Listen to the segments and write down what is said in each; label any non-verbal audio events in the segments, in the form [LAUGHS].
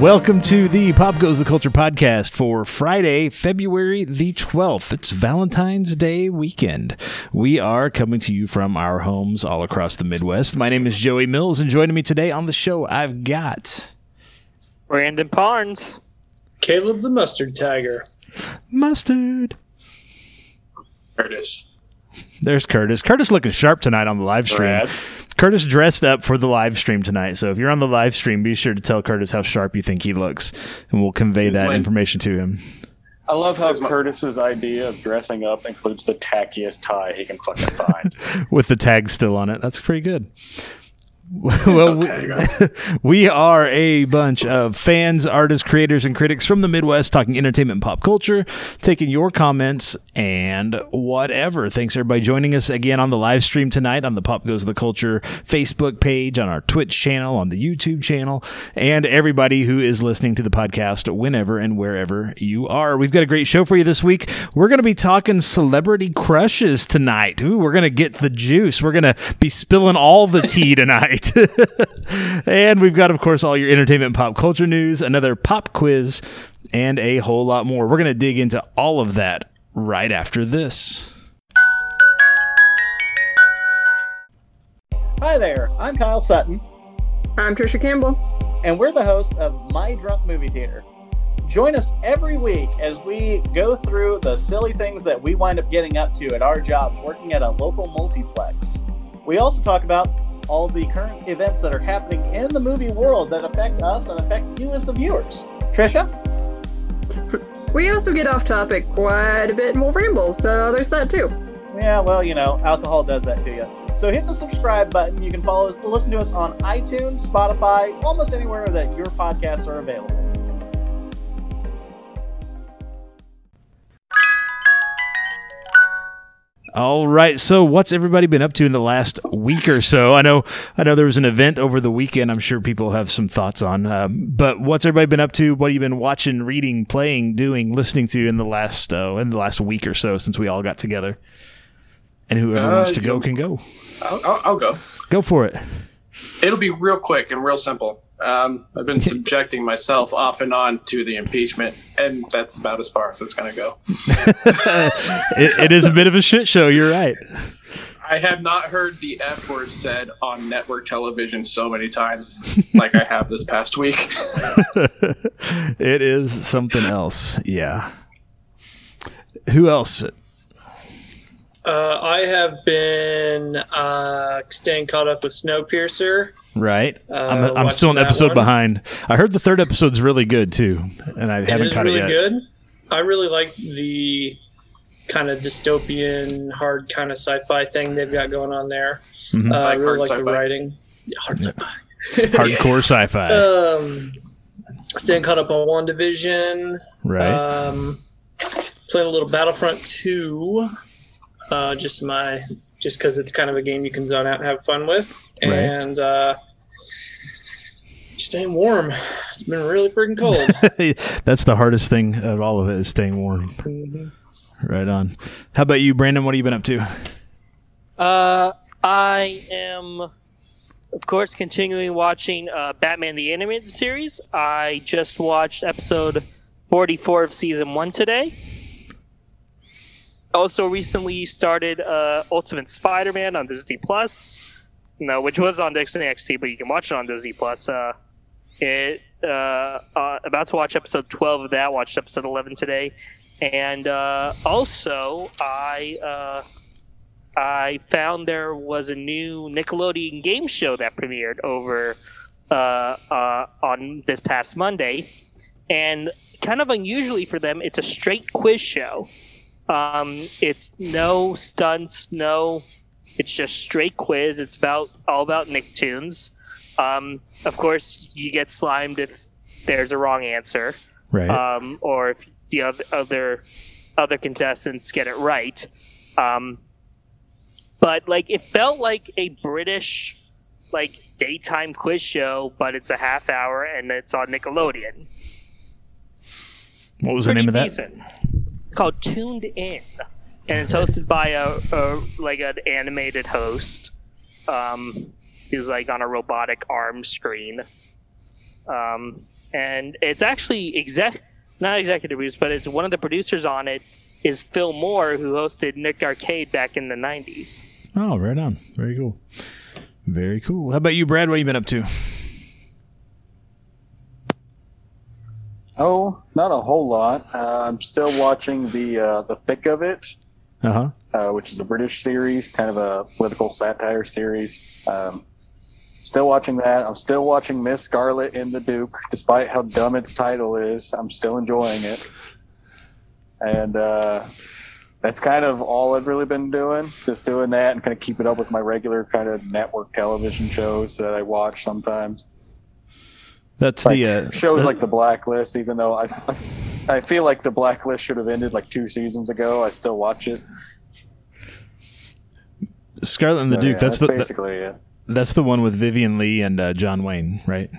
Welcome to the Pop Goes the Culture podcast for Friday, February the 12th. It's Valentine's Day weekend. We are coming to you from our homes all across the Midwest. My name is Joey Mills, and joining me today on the show, I've got Brandon Parnes. Caleb the Mustard Tiger. Mustard. Curtis. There's Curtis. Curtis looking sharp tonight on the live stream. Brad. Curtis dressed up for the live stream tonight. So if you're on the live stream, be sure to tell Curtis how sharp you think he looks, and we'll convey He's that like- information to him. I love how my- Curtis's idea of dressing up includes the tackiest tie he can fucking find. [LAUGHS] with the tag still on it. That's pretty good. [LAUGHS] well, we, [LAUGHS] we are a bunch of fans, artists, creators, and critics from the Midwest talking entertainment and pop culture, taking your comments and whatever. Thanks everybody joining us again on the live stream tonight on the Pop Goes the Culture Facebook page, on our Twitch channel, on the YouTube channel, and everybody who is listening to the podcast whenever and wherever you are. We've got a great show for you this week. We're going to be talking celebrity crushes tonight. Ooh, we're going to get the juice. We're going to be spilling all the tea tonight. [LAUGHS] and we've got, of course, all your entertainment and pop culture news, another pop quiz, and a whole lot more. We're going to dig into all of that right after this. Hi there, I'm Kyle Sutton, I'm Trisha Campbell. and we're the hosts of My Drunk Movie Theater. Join us every week as we go through the silly things that we wind up getting up to at our jobs working at a local multiplex. We also talk about all the current events that are happening in the movie world that affect us and affect you as the viewers. Trisha? We also get off topic quite a bit and we'll ramble, so there's that too. Yeah, well, you know, alcohol does that to you. So hit the subscribe button. You can follow us, listen to us on iTunes, Spotify, almost anywhere that your podcasts are available. All right. So, what's everybody been up to in the last week or so? I know, I know there was an event over the weekend. I'm sure people have some thoughts on. Um, but what's everybody been up to? What have you been watching, reading, playing, doing, listening to in the last uh, in the last week or so since we all got together? And whoever Uh, wants to go can go. I'll, I'll, I'll go. Go for it. It'll be real quick and real simple. Um, I've been [LAUGHS] subjecting myself off and on to the impeachment, and that's about as far as it's going to go. [LAUGHS] it, it is a bit of a shit show. You're right. I have not heard the F word said on network television so many times like I have this past week. [LAUGHS] it is something else. Yeah. Who else? Uh, I have been uh, staying caught up with Snowpiercer. Right. Uh, I'm, I'm still an episode one. behind. I heard the third episode's really good too, and I It haven't is caught really it yet. good. I really like the kind of dystopian, hard kind of sci-fi thing they've got going on there. Mhm. Uh, I Like really like the sci-fi. writing. Yeah, hard sci-fi. [LAUGHS] Hardcore sci-fi. Um, staying caught up on WandaVision. right. Um, playing a little Battlefront 2. Uh, just my, just because it's kind of a game you can zone out and have fun with, Right. and uh, staying warm. It's been really freaking cold. [LAUGHS] That's the hardest thing of all of it is staying warm. Mhm. Right on. How about you, Brandon? What have you been up to? Uh, I am, of course, continuing watching uh, Batman the Animated Series. I just watched episode 44 of season one today. Also, recently started uh, Ultimate Spider-Man on Disney Plus. No, which was on Disney XD, but you can watch it on Disney Plus. Uh, it uh, uh, about to watch episode 12 of that. Watched episode 11 today, and uh, also I. Uh, I found there was a new Nickelodeon game show that premiered over uh, uh, on this past Monday, and kind of unusually for them, it's a straight quiz show. Um, it's no stunts, no. It's just straight quiz. It's about all about Nicktoons. Um, of course, you get slimed if there's a wrong answer Right. um, or if the other other contestants get it right. Um, but like it felt like a British like daytime quiz show, but it's a half hour and it's on Nickelodeon. what was the name of that? decent. Called Tooned In, and it's hosted by a, a like an animated host. Um, like on a robotic arm screen. Um, and it's actually exec not executive produce, but it's one of the producers on it is Phil Moore, who hosted Nick Arcade back in the '90s. Oh, right on. Very cool. Very cool. How about you, Brad? What you been up to? Oh, not a whole lot. Uh, I'm still watching the uh, the thick of it, Uh huh. uh, which is a British series, kind of a political satire series. Um, still watching that. I'm still watching Miss Scarlet in the Duke, despite how dumb its title is. I'm still enjoying it, and uh, that's kind of all I've really been doing. Just doing that and kind of keeping up with my regular kind of network television shows that I watch sometimes. That's Like the uh, shows like The Blacklist, even though I, I, I feel like The Blacklist should have ended like two seasons ago. I still watch it. Scarlet and the Duke. yeah, that's the that- basically it. that's the one with Vivien Leigh and uh, John Wayne, right?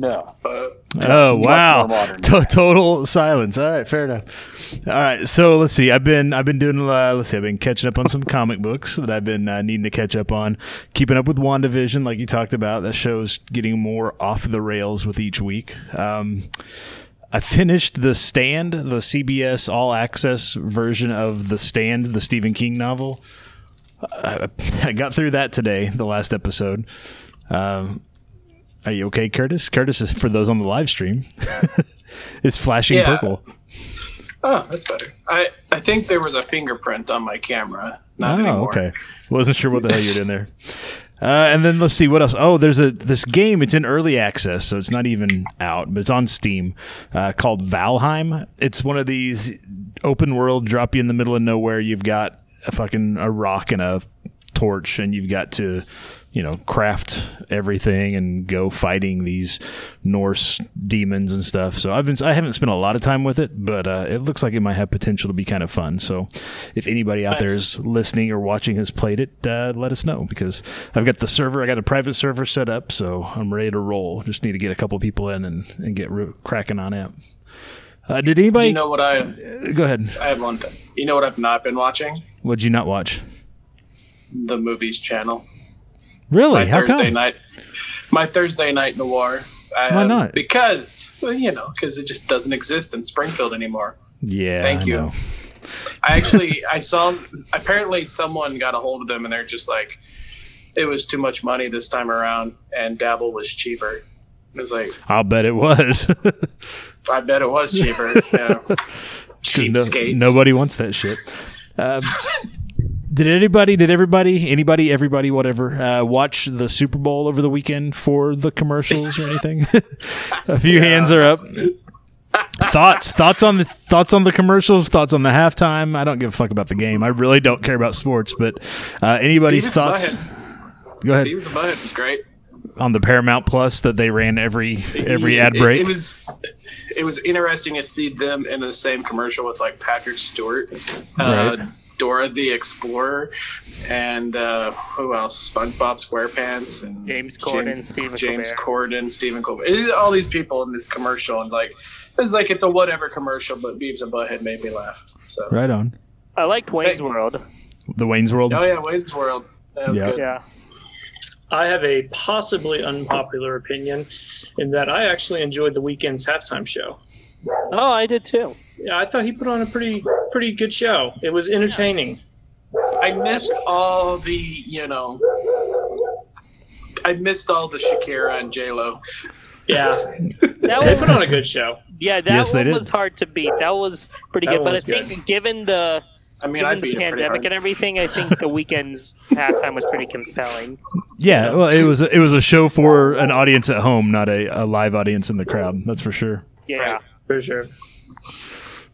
No. But Oh wow! To- total silence. All right, fair enough. All right, so let's see. I've been I've been doing uh, let's see. I've been catching up on some comic books that I've been uh, needing to catch up on. Keeping up with Wandavision, like you talked about. That show's getting more off the rails with each week. Um, I finished The Stand, the CBS All Access version of The Stand, the Stephen King novel. I, I got through that today, the last episode. Um, are you okay, Curtis? Curtis is for those on the live stream. [LAUGHS] it's flashing Yeah. purple. oh, that's better. I I think there was a fingerprint on my camera. Not oh, anymore. okay. Wasn't sure what the hell you're doing there. Uh, and then let's see what else. Oh, there's a this game. It's in early access, so it's not even out, but it's on Steam. Uh, called Valheim. It's one of these open world, drop you in the middle of nowhere. You've got a fucking a rock and a torch, and you've got to, you know, craft everything and go fighting these Norse demons and stuff. So I've been I haven't spent a lot of time with it, but uh, it looks like it might have potential to be kind of fun. So if anybody out there Nice. is listening or watching has played it, uh, let us know because I've got the server. I got a private server set up, so I'm ready to roll. Just need to get a couple people in and, and get ro- cracking on it. Uh, did anybody You know what I go ahead? I have one thing. You know what I've not been watching? What'd you not watch? The movies channel. Really? My How Thursday come? night. My Thursday night noir. I, Why um, not? Because well, you know, because it just doesn't exist in Springfield anymore. Yeah. Thank I you. know. I actually [LAUGHS] I saw apparently someone got a hold of them and they're just like it was too much money this time around and Dabl was cheaper. It was like I'll bet it was. [LAUGHS] I bet it was cheaper. yeah. [LAUGHS] 'Cause Cheap no- skates. nobody wants that shit. Um, did anybody? Did everybody? Anybody? Everybody? Whatever. Uh, watch the Super Bowl over the weekend for the commercials or anything? [LAUGHS] a few hands are up. thoughts? Thoughts on the thoughts on the commercials? Thoughts on the halftime? I don't give a fuck about the game. I really don't care about sports. But uh, anybody's and thoughts? Go ahead. And Butthead was great. On the Paramount Plus that they ran every every ad It- break. It, was it was interesting to see them in the same commercial with like Patrick Stewart, uh, Right. Dora the Explorer, and uh, who else? SpongeBob SquarePants and James Corden, Stephen James Colbert. Corden, Stephen Colbert. All these people in this commercial, and like it's like it's a whatever commercial, but Beavis and Butthead made me laugh. So right on. I liked Wayne's Hey. World. The Wayne's World. oh yeah, Wayne's World. That was Yeah. good. Yeah. I have a possibly unpopular opinion in that I actually enjoyed the Weeknd's halftime show. Oh, I did too. Yeah, I thought he put on a pretty pretty good show. It was entertaining. I missed all the you know. I missed all the Shakira and J Lo. Yeah, That [LAUGHS] they put was, on a good show. yeah, that Yes, one was hard to beat. That was pretty That good. But I think good. given the I mean, given I the beat it pretty pandemic and everything, I think the Weeknd's [LAUGHS] halftime was pretty compelling. Yeah, well, it was it was a show for an audience at home, not a, a live audience in the crowd. That's for sure. Yeah. For sure.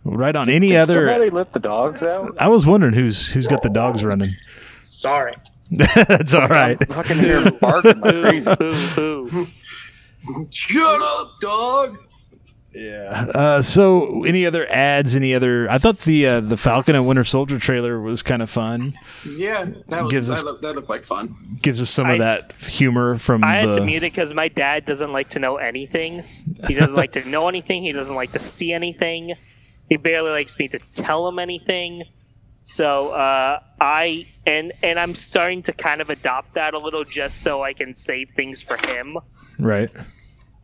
Right on. Any other? Somebody let the dogs out. I was wondering who's who's got the dogs running. Sorry. [LAUGHS] That's all right. i Fucking hear barking like crazy. [LAUGHS] boo, boo. Shut up, dog. Yeah. Uh, so, any other ads? Any other? I thought the uh, the Falcon and Winter Soldier trailer was kind of fun. Yeah, that was Gives that, us- looked, that looked like fun. Gives us some I of that humor from I had to mute it because my dad doesn't like to know anything. He doesn't [LAUGHS] like to know anything. He doesn't like to see anything. He barely likes me to tell him anything. So uh, I and and I'm starting to kind of adopt that a little, just so I can save things for him. Right.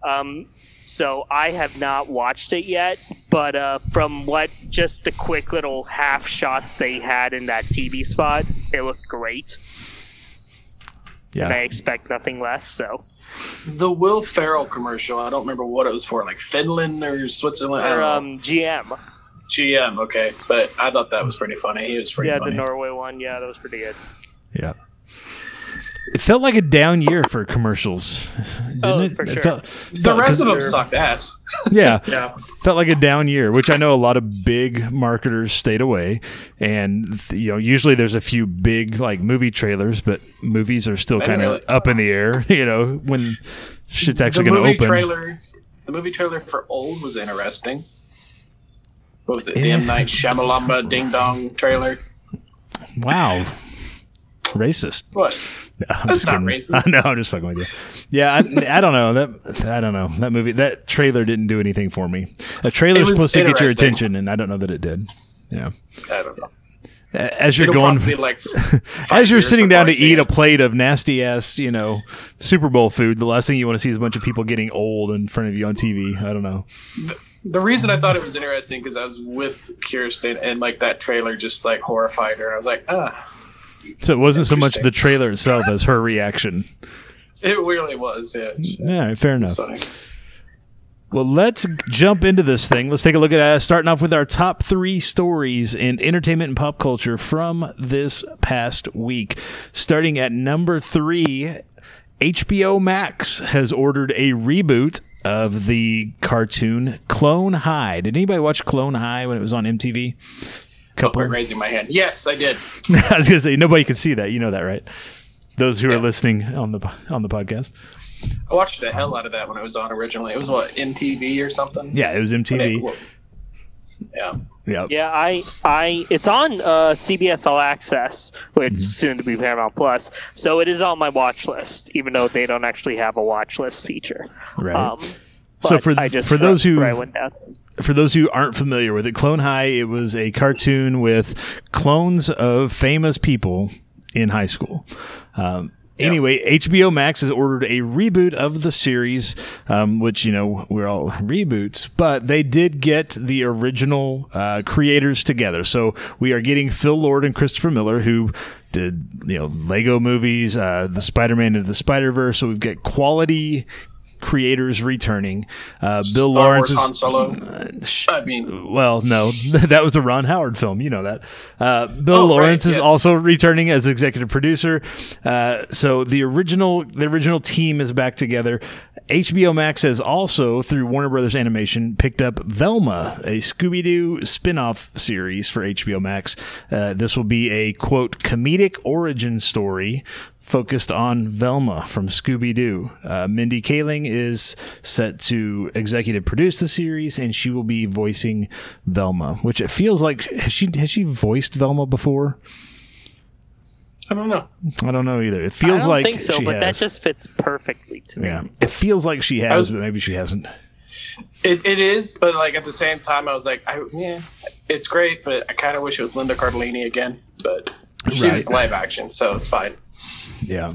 Um, so I have not watched it yet, but uh, from what just the quick little half shots they had in that TV spot, it looked great, and I expect nothing less. So, The Will Ferrell commercial, I don't remember what it was for, like Finland or Switzerland. Or um, GM, GM, okay. But I thought that was pretty funny. He was pretty yeah, funny. the Norway one, yeah, that was pretty good. Yeah. It felt like a down year for commercials, didn't Oh, it? for It felt- the felt- rest 'cause- of them sucked ass. [LAUGHS] yeah, [LAUGHS] Yeah. felt like a down year, which I know a lot of big marketers stayed away, and th- you know usually there's a few big like movie trailers, but movies are still kind of really- up in the ah. air. [LAUGHS] You know when shit's actually going to movie open. trailer, the movie trailer for Old was interesting. What was it? The Yeah. M Night Shyamalamba Ding Dong trailer. Wow, racist. What? I'm That's just not kidding. [LAUGHS] racist. I know. I'm just fucking with you. Yeah, I, [LAUGHS] I don't know that. I don't know that movie. That trailer didn't do anything for me. A trailer's It supposed to get your attention, and I don't know that it did. Yeah. I don't know. As you're It'll going, [LAUGHS] like as you're sitting down to eat a a plate of nasty ass, you know, Super Bowl food, the last thing you want to see is a bunch of people getting old in front of you on TV. I don't know. The reason I thought it was interesting because I was with Kirsten and like that trailer just like horrified her. I was like, ah, So it wasn't so much the trailer itself as her reaction. it really was. Yeah, Yeah, fair enough. Well, let's jump into this thing. Let's take a look at uh, starting off with our top three stories in entertainment and pop culture from this past week. Starting at number three, HBO Max has ordered a reboot of the cartoon Clone High. Did anybody watch Clone High when it was on MTV? Couple. quit raising my hand. Yes, I did. [LAUGHS] I was gonna say nobody could see that. You know that, right? Those who are listening on the on the podcast. I watched the hell out of that when it was on originally. It was what MTV or something. Yeah, it was MTV. Yeah. Yeah. Yeah, I, I, it's on uh, CBS All Access, which Mm-hmm. soon to be Paramount Plus. So it is on my watch list, even though they don't actually have a watch list feature. Right. Um, So but for- I just for those who- where I went down. for those who aren't familiar with it, Clone High, it was a cartoon with clones of famous people in high school. Um, Anyway, HBO Max has ordered a reboot of the series, um, which, you know, we're all reboots, but they did get the original uh, creators together. So we are getting Phil Lord and Christopher Miller, who did, you know, Lego movies, uh, the Spider Man and the Spider Verse. So we've got quality creators returning. Uh, Bill Star Lawrence Wars is. Han Solo. [LAUGHS] Uh, I mean, Well, no, [LAUGHS] that was a Ron Howard film. You know that. Uh, Bill Oh, right, Lawrence is yes. also returning as executive producer. Uh, so the original, the original team is back together. HBO Max has also, through Warner Brothers Animation, picked up Velma, a Scooby Doo spin off series for HBO Max. Uh, this will be a quote comedic origin story focused on Velma from Scooby Doo. Uh, Mindy Kaling is set to executive produce the series, and she will be voicing Velma. Which it feels like has she has she voiced Velma before? I don't know. I don't know either. It I feels don't like think so, she but that just fits perfectly to me. yeah, it feels like she has, was- but maybe she hasn't. It, it is, but like at the same time, I was like, I, yeah, it's great, but I kind of wish it was Linda Cardellini again. But she Right. was live action, so it's fine. Yeah.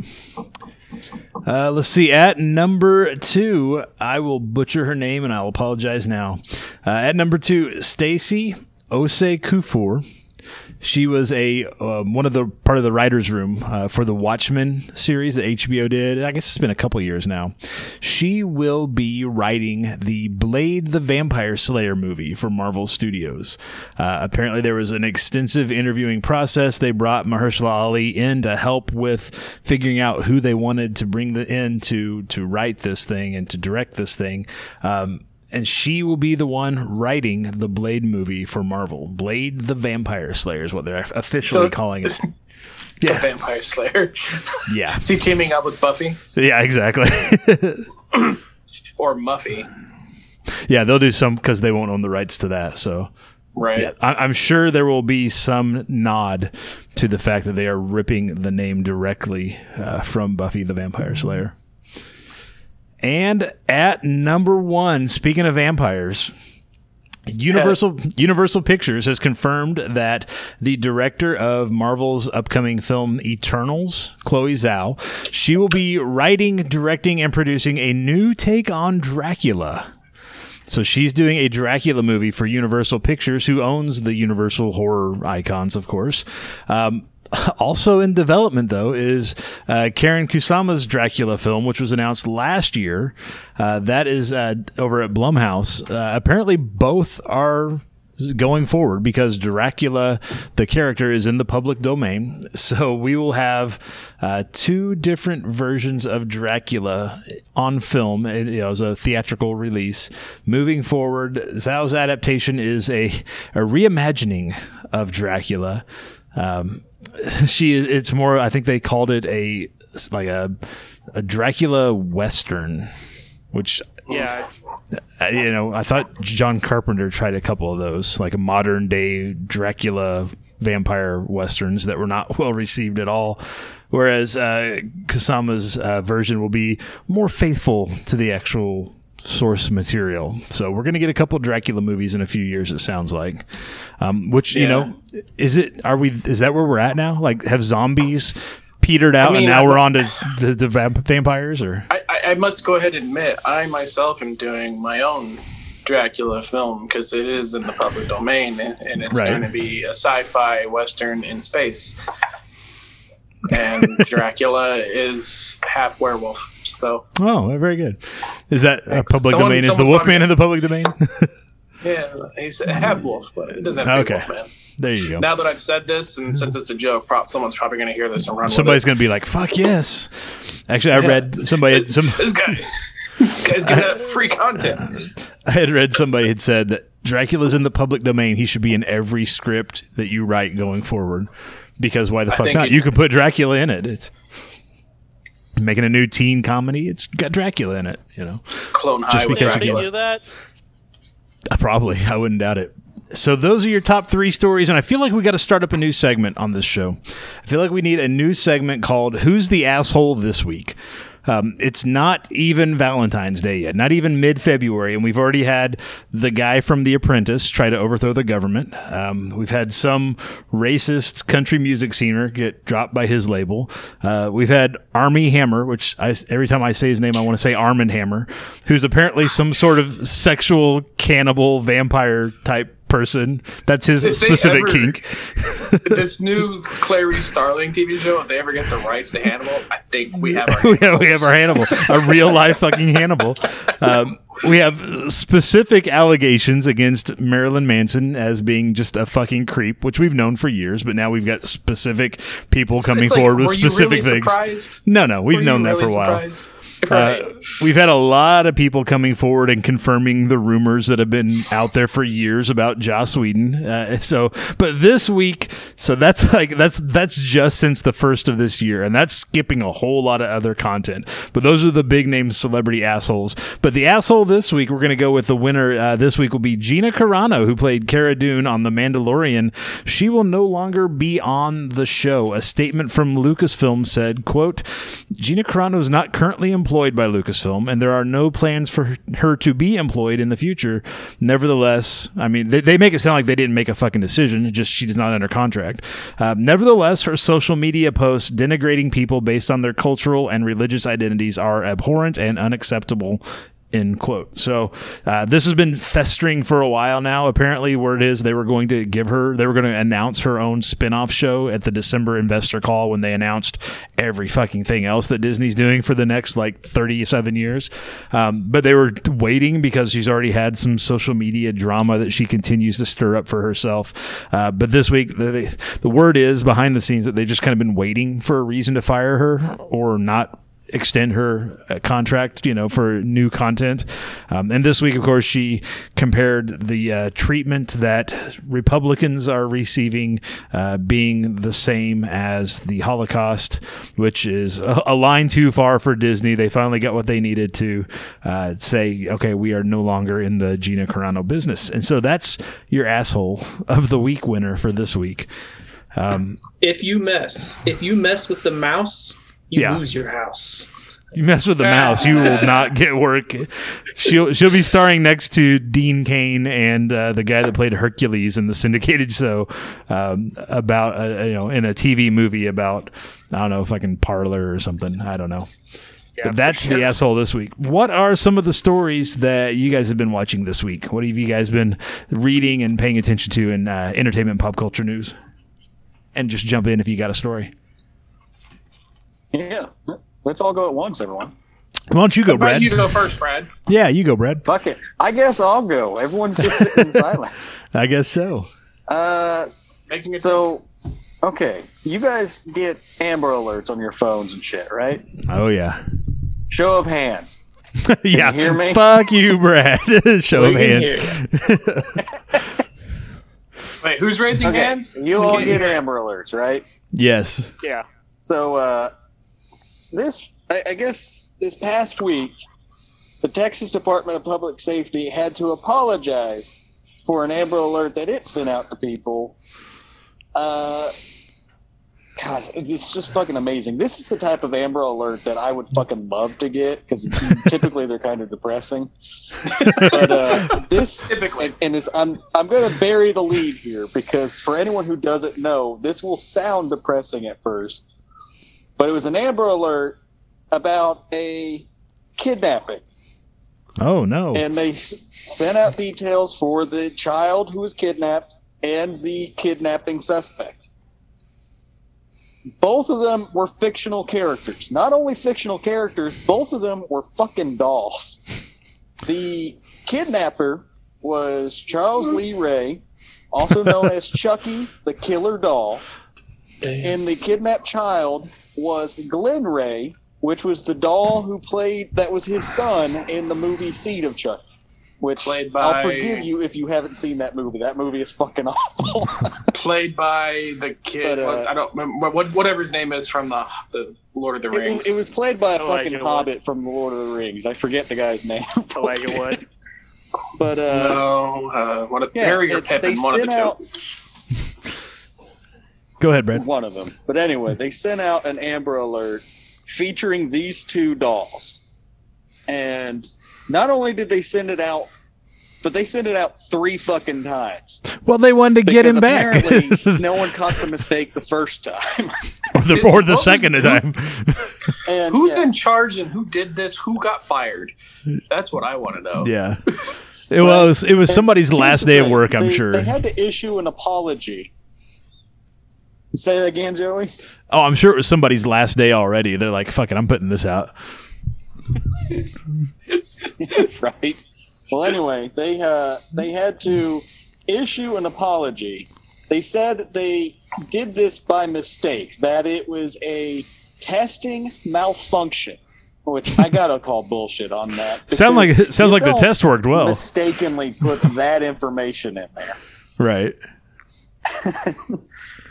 Uh, let's see. At number two, I will butcher her name, and I'll apologize now. Uh, at number two, Stacy Ose Kufor. She was a um, one of the part of the writers' room uh, for the Watchmen series that HBO did. I guess it's been a couple years now. She will be writing the Blade the Vampire Slayer movie for Marvel Studios. Uh, apparently, there was an extensive interviewing process. They brought Mahershala Ali in to help with figuring out who they wanted to bring the, in to to write this thing and to direct this thing. Um, and she will be the one writing the Blade movie for Marvel. Blade the Vampire Slayer is what they're officially So- calling it. [LAUGHS] The Yeah. Vampire Slayer. Yeah, [LAUGHS] Is he teaming up with Buffy yeah, exactly. [LAUGHS] or Muffy? yeah, they'll do some because they won't own the rights to that. So Right. yeah, I, I'm sure there will be some nod to the fact that they are ripping the name directly uh, from Buffy the Vampire Slayer. And at number one, speaking of vampires, Universal Universal Pictures has confirmed that the director of Marvel's upcoming film Eternals, Chloe Zhao, she will be writing, directing, and producing a new take on Dracula. So she's doing a Dracula movie for Universal Pictures, who owns the Universal horror icons, of course. Um, [LAUGHS] also in development, though, is uh, Karyn Kusama's Dracula film, which was announced last year. Uh, that is uh, over at Blumhouse. Uh, apparently, both are going forward because Dracula, the character, is in the public domain. [LAUGHS] So we will have uh, two different versions of Dracula on film, you know, as a theatrical release. Moving forward, Zhao's adaptation is a, a reimagining of Dracula. Um, she is. It's more. I think they called it a like a a Dracula western, which Yeah, uh, you know I thought John Carpenter tried a couple of those, like a modern day Dracula vampire westerns that were not [LAUGHS] well received at all. Whereas uh, Kusama's uh, version will be more faithful to the actual source material. So we're going to get a couple Dracula movies in a few years. It sounds like, um, which you know, is it? Are we? Is that where we're at now? Like, have zombies petered out, I mean, and now I- we're on to the, the vampires? Or I, I, I must go ahead and admit, I myself am doing my own Dracula film because it is in the public domain and, and it's Right. going to be a sci-fi western in space. And [LAUGHS] Dracula is half werewolf, so oh, very good. Is that a public Someone- domain? Is the Wolfman in the public domain? [LAUGHS] yeah, he's a half wolf, but it doesn't have to Okay. be wolf man. there you go. Now that I've said this, and since it's a joke, prop someone's probably going to hear this and run. Somebody's going to be like, "Fuck yes." Actually, I Yeah. read somebody it. some. This guy, this [LAUGHS] guy's out free content. I had read somebody had said that Dracula's in the public domain. He should be in every script that you write going forward. Because why the fuck not? it- you can put Dracula in it. It's making a new teen comedy. It's got Dracula in it. You know, Clone High with because you Did can- they Dracula. do that? Uh, probably [LAUGHS] I wouldn't doubt it. So those are your top three stories, and I feel like we got to start up a new segment on this show. I feel like we need a new segment called "Who's the Asshole This Week." Um, it's not even Valentine's Day yet, not even mid February, and we've already had the guy from The Apprentice try to overthrow the government. Um, we've had some racist country music singer get dropped by his label. Uh, we've had Armie Hammer, which I, every time I say his name, I want to say Armin Hammer, who's apparently some sort of sexual cannibal vampire type person. That's his If specific ever- kink. [LAUGHS] this new Clarice Starling TV show, if they ever get the rights to Hannibal, I think we have our [LAUGHS] we, have, we have our Hannibal, a real life fucking Hannibal. Um, we have specific allegations against Marilyn Manson as being just a fucking creep, which we've known for years, but now we've got specific people coming like, forward with specific really things. surprised? No, no, we've Were known that really for a while. surprised? [LAUGHS] Right. Uh, we've had a lot of people coming forward and confirming the rumors that have been out there for years about Joss Whedon. Uh, so, but this week, so that's like that's that's just since the first of this year, and that's skipping a whole lot of other content. But those are the big name celebrity assholes. But the asshole this week, we're going to go with the winner. Uh, this week will be Gina Carano, who played Cara Dune on The Mandalorian. She will no longer be on the show. A statement from Lucasfilm said, "quote Gina Carano is not currently employed by Lucasfilm, and there are no plans for her to be employed in the future. Nevertheless, I mean, they, they make it sound like they didn't make a fucking decision, just she is not under contract. Uh, nevertheless, her social media posts denigrating people based on their cultural and religious identities are abhorrent and unacceptable end quote. So uh, this has been festering for a while now. Apparently, word is they were going to give her, they were going to announce her own spin-off show at the December investor call when they announced every fucking thing else that Disney's doing for the next like 37 years. Um, but they were waiting because she's already had some social media drama that she continues to stir up for herself. Uh, but this week, the, the word is behind the scenes that they've just kind of been waiting for a reason to fire her or not extend her uh, contract, you know, for new content. Um, and this week, of course, she compared the uh, treatment that Republicans are receiving uh, being the same as the Holocaust, which is a, a line too far for Disney. They finally got what they needed to uh, say, okay, we are no longer in the Gina Carano business. And so that's your asshole of the week winner for this week. Um, If you mess, if you mess with the mouse, you Yeah. lose your house. You mess with the mouse, you will [LAUGHS] not get work. She'll she'll be starring next to Dean Cain and uh, the guy that played Hercules in the syndicated [LAUGHS] show um, about uh, you know in a TV movie about I don't know fucking Parler or something. I don't know. but that's the asshole this week. What are some of the stories that you guys have been watching this week? What have you guys been reading and paying attention to in uh, entertainment pop culture news? And just jump in if you got a story. Yeah. Let's all go at once, everyone. Why don't you go, Brad? you go first, Brad? Yeah, you go, Brad. Fuck it. I guess I'll go. Everyone's just sitting in [LAUGHS] silence. I guess so. Uh, Making it so, okay. You guys get Amber Alerts on your phones and shit, right? Oh yeah. Show of hands. [LAUGHS] yeah. you hear me? Fuck you, Brad. [LAUGHS] Show of We can hands. Wait, who's raising Okay. hands? You all get. Amber Alerts, right? Yes. Yeah. So, uh, this, I, I guess, this past week, the Texas Department of Public Safety had to apologize for an Amber Alert that it sent out to people. Uh, God, it's just fucking amazing. This is the type of Amber Alert that I would fucking love to get because [LAUGHS] typically they're kind of depressing. But uh, [LAUGHS] this Typically. and, and it's, I'm I'm going to bury the lead here because for anyone who doesn't know, this will sound depressing at first, but it was an Amber Alert about a kidnapping, Oh no. and they s- sent out details for the child who was kidnapped and the kidnapping suspect. Both of them were fictional characters. Not only fictional characters, both of them were fucking dolls. The kidnapper was Charles Lee Ray, also known as Chucky the Killer Doll, and the kidnapped child was Glen Ray, which was the doll who played that was his son in the movie Seed of Chucky. Which Played by, I'll forgive you if you haven't seen that movie. That movie is fucking [LAUGHS] awful. Played by the kid. But, uh, I don't remember what whatever his name is from the the Lord of the Rings. it was played by a Elijah fucking Wood. hobbit from Lord of the Rings. I forget the guy's name. [LAUGHS] Elijah Wood. But uh, no, uh, one of yeah, Harry or it- they Pippin, one of the two. out Go ahead, Brad. one of them. But anyway, they sent out an Amber Alert featuring these two dolls. And not only did they send it out, but they sent it out three fucking times. Well, they wanted to get him back. Apparently, [LAUGHS] no one caught the mistake the first time. or the, or the What was- second time. And Who's yeah, in charge and who did this? Who got fired? That's what I want to know. yeah. [LAUGHS] It was it was somebody's last day of thing. work, I'm They- sure. They had to issue an apology. Say that again, Joey. oh, I'm sure it was somebody's last day already. They're like, "Fuck it, I'm putting this out." [LAUGHS] right. Well, anyway, they uh, they had to issue an apology. They said they did this by mistake. That it was a testing malfunction, which I gotta call bullshit on that. [LAUGHS] Sound like because sounds like the test worked well. Mistakenly put that information in there. Right. [LAUGHS]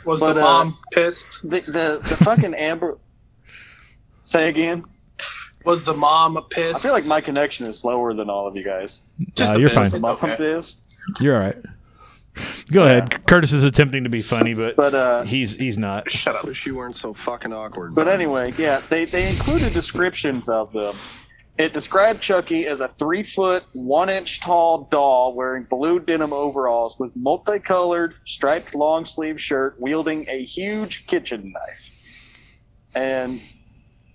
Was But, the uh, mom pissed? The the, the fucking [LAUGHS] Amber. Say again. Was the mom pissed? I feel like my connection is slower than all of you guys. Just Uh, a you're fine. It's Some of okay. it is. You're all right. Go ahead. Curtis is attempting to be funny, but, But uh, he's he's not. Shut up. Wish you weren't so fucking awkward. But anyway, yeah, they, they included descriptions of them. It described Chucky as a three foot, one inch tall doll wearing blue denim overalls with multicolored, striped long sleeve shirt, wielding a huge kitchen knife. And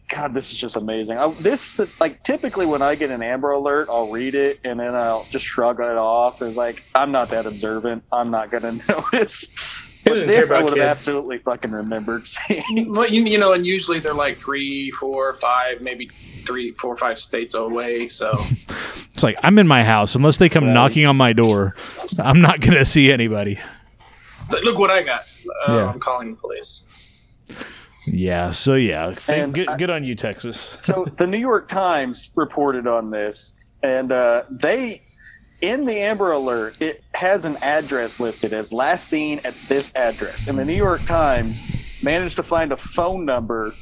God, this is just amazing. I, this like typically when I get an Amber Alert, I'll read it and then I'll just shrug it off. It's like I'm not that observant. I'm not gonna [LAUGHS] notice. But this I about would have kids? absolutely fucking remembered seeing. [LAUGHS] Well, you, you know, and usually they're like three, four, five, maybe three, four, five states away. So [LAUGHS] It's like I'm in my house. Unless they come Right. knocking on my door, I'm not gonna see anybody. it's like, look what I got. Uh, Yeah. I'm calling the police. Yeah. So yeah. Thank, And good, I- good on you, Texas. so the New York Times reported on this, and uh, they, in the Amber Alert, it has an address listed as last seen at this address, and the New York Times managed to find a phone number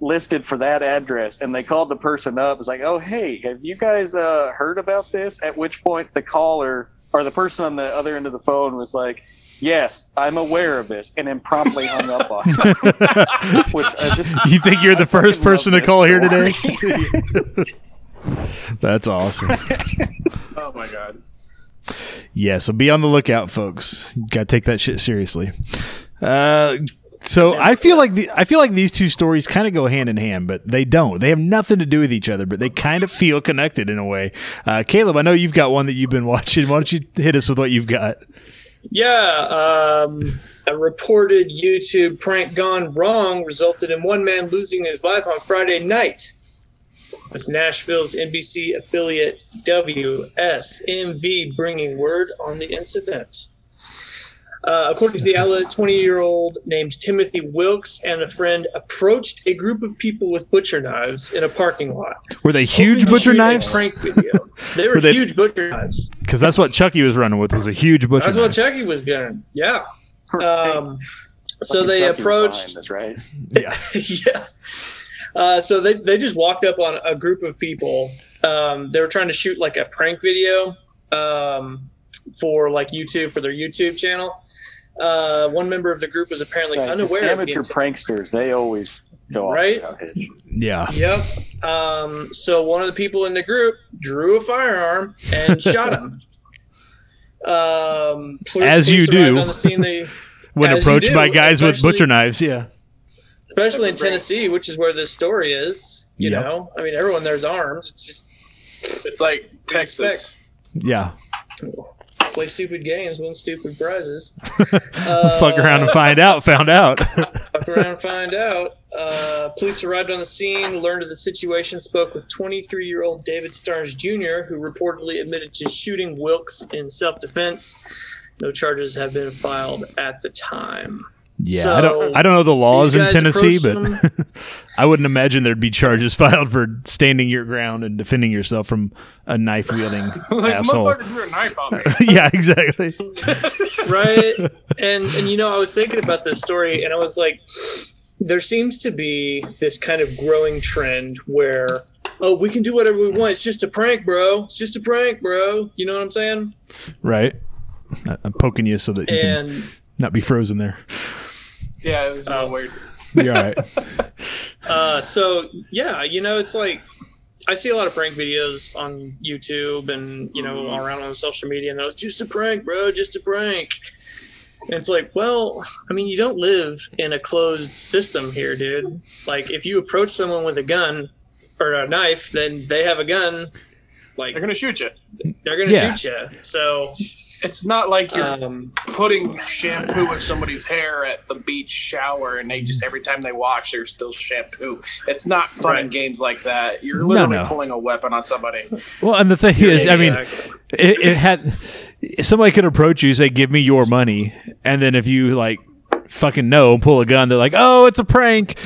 listed for that address, and they called the person up. It's like, oh hey, have you guys uh, heard about this? At which point the caller or the person on the other end of the phone was like. Yes, I'm aware of this, and then promptly hung up on. [LAUGHS] Which I just, You think you're the I first person to call this here today? [LAUGHS] [LAUGHS] story. That's awesome. [LAUGHS] Oh my god. Yeah, so be on the lookout, folks. You gotta take that shit seriously. Uh, so I feel like the I feel like these two stories kind of go hand in hand, but they don't. They have nothing to do with each other, but they kind of feel connected in a way. Uh, Caleb, I know you've got one that you've been watching. Why don't you hit us with what you've got? Yeah, um, a reported YouTube prank gone wrong resulted in one man losing his life on Friday night. With Nashville's NBC affiliate WSMV bringing word on the incident. Uh, according to the outlet, 20 year old named Timothy Wilkes and a friend approached a group of people with butcher knives in a parking lot. Were they huge butcher a knives? Prank video. [LAUGHS] They were, Were they- huge butcher knives. Because that's what Chucky was running with. Was a huge butcher. Knife. That's what. Chucky was going. Yeah. Um, so they approached. behind this, right? yeah. [LAUGHS] yeah. Uh, so they, they just walked up on a group of people. Um, they were trying to shoot like a prank video um, for like YouTube for their YouTube channel. Uh, one member of the group was apparently Right, 'cause unaware of the amateur intent. pranksters, they always go off Right? without. Yeah. Yep. Um, so one of the people in the group drew a firearm and [LAUGHS] shot him. Um, pol- As you do. On the scene, they, [LAUGHS] When approached do, by guys with butcher knives, yeah. Especially in Tennessee, which is where this story is. You Yep. know, I mean, everyone there's armed. It's just It's like Texas. Yeah. play stupid games, win stupid prizes. Uh, [LAUGHS] Fuck around and find out. Found out. [LAUGHS] Fuck around and find out. Uh, police arrived on the scene, learned of the situation, spoke with 23 year old David Starnes Jr., who reportedly admitted to shooting Wilkes in self defense. No charges have been filed at the time. Yeah, So, I don't. I don't know the laws in Tennessee, but [LAUGHS] I wouldn't imagine there'd be charges [LAUGHS] filed for standing your ground and defending yourself from a knife wielding [LAUGHS] like, asshole. a knife on me. yeah, exactly. right and and you know i was thinking about this story and i was like there seems to be this kind of growing trend where oh we can do whatever we want it's just a prank bro it's just a prank bro you know what i'm saying Right. I- I'm poking you so that you can not be frozen there. Yeah, it was a little weird. [LAUGHS] You're all right. [LAUGHS] uh so yeah you know it's like I see a lot of prank videos on YouTube and you know around on social media, and those just a prank, bro, just a prank. And it's like, well, I mean, you don't live in a closed system here, dude. Like, if you approach someone with a gun or a knife, then they have a gun. Like, They're gonna shoot you. they're gonna Yeah. shoot you. So, It's not like you're um, putting shampoo in somebody's hair at the beach shower and they just every time they wash there's still shampoo. It's not fun Right. games like that. You're literally no. pulling a weapon on somebody. Well, and the thing is, I mean, it, it had somebody could approach you, say, "Give me your money," and then if you like fucking no, pull a gun, they're like, "Oh, it's a prank."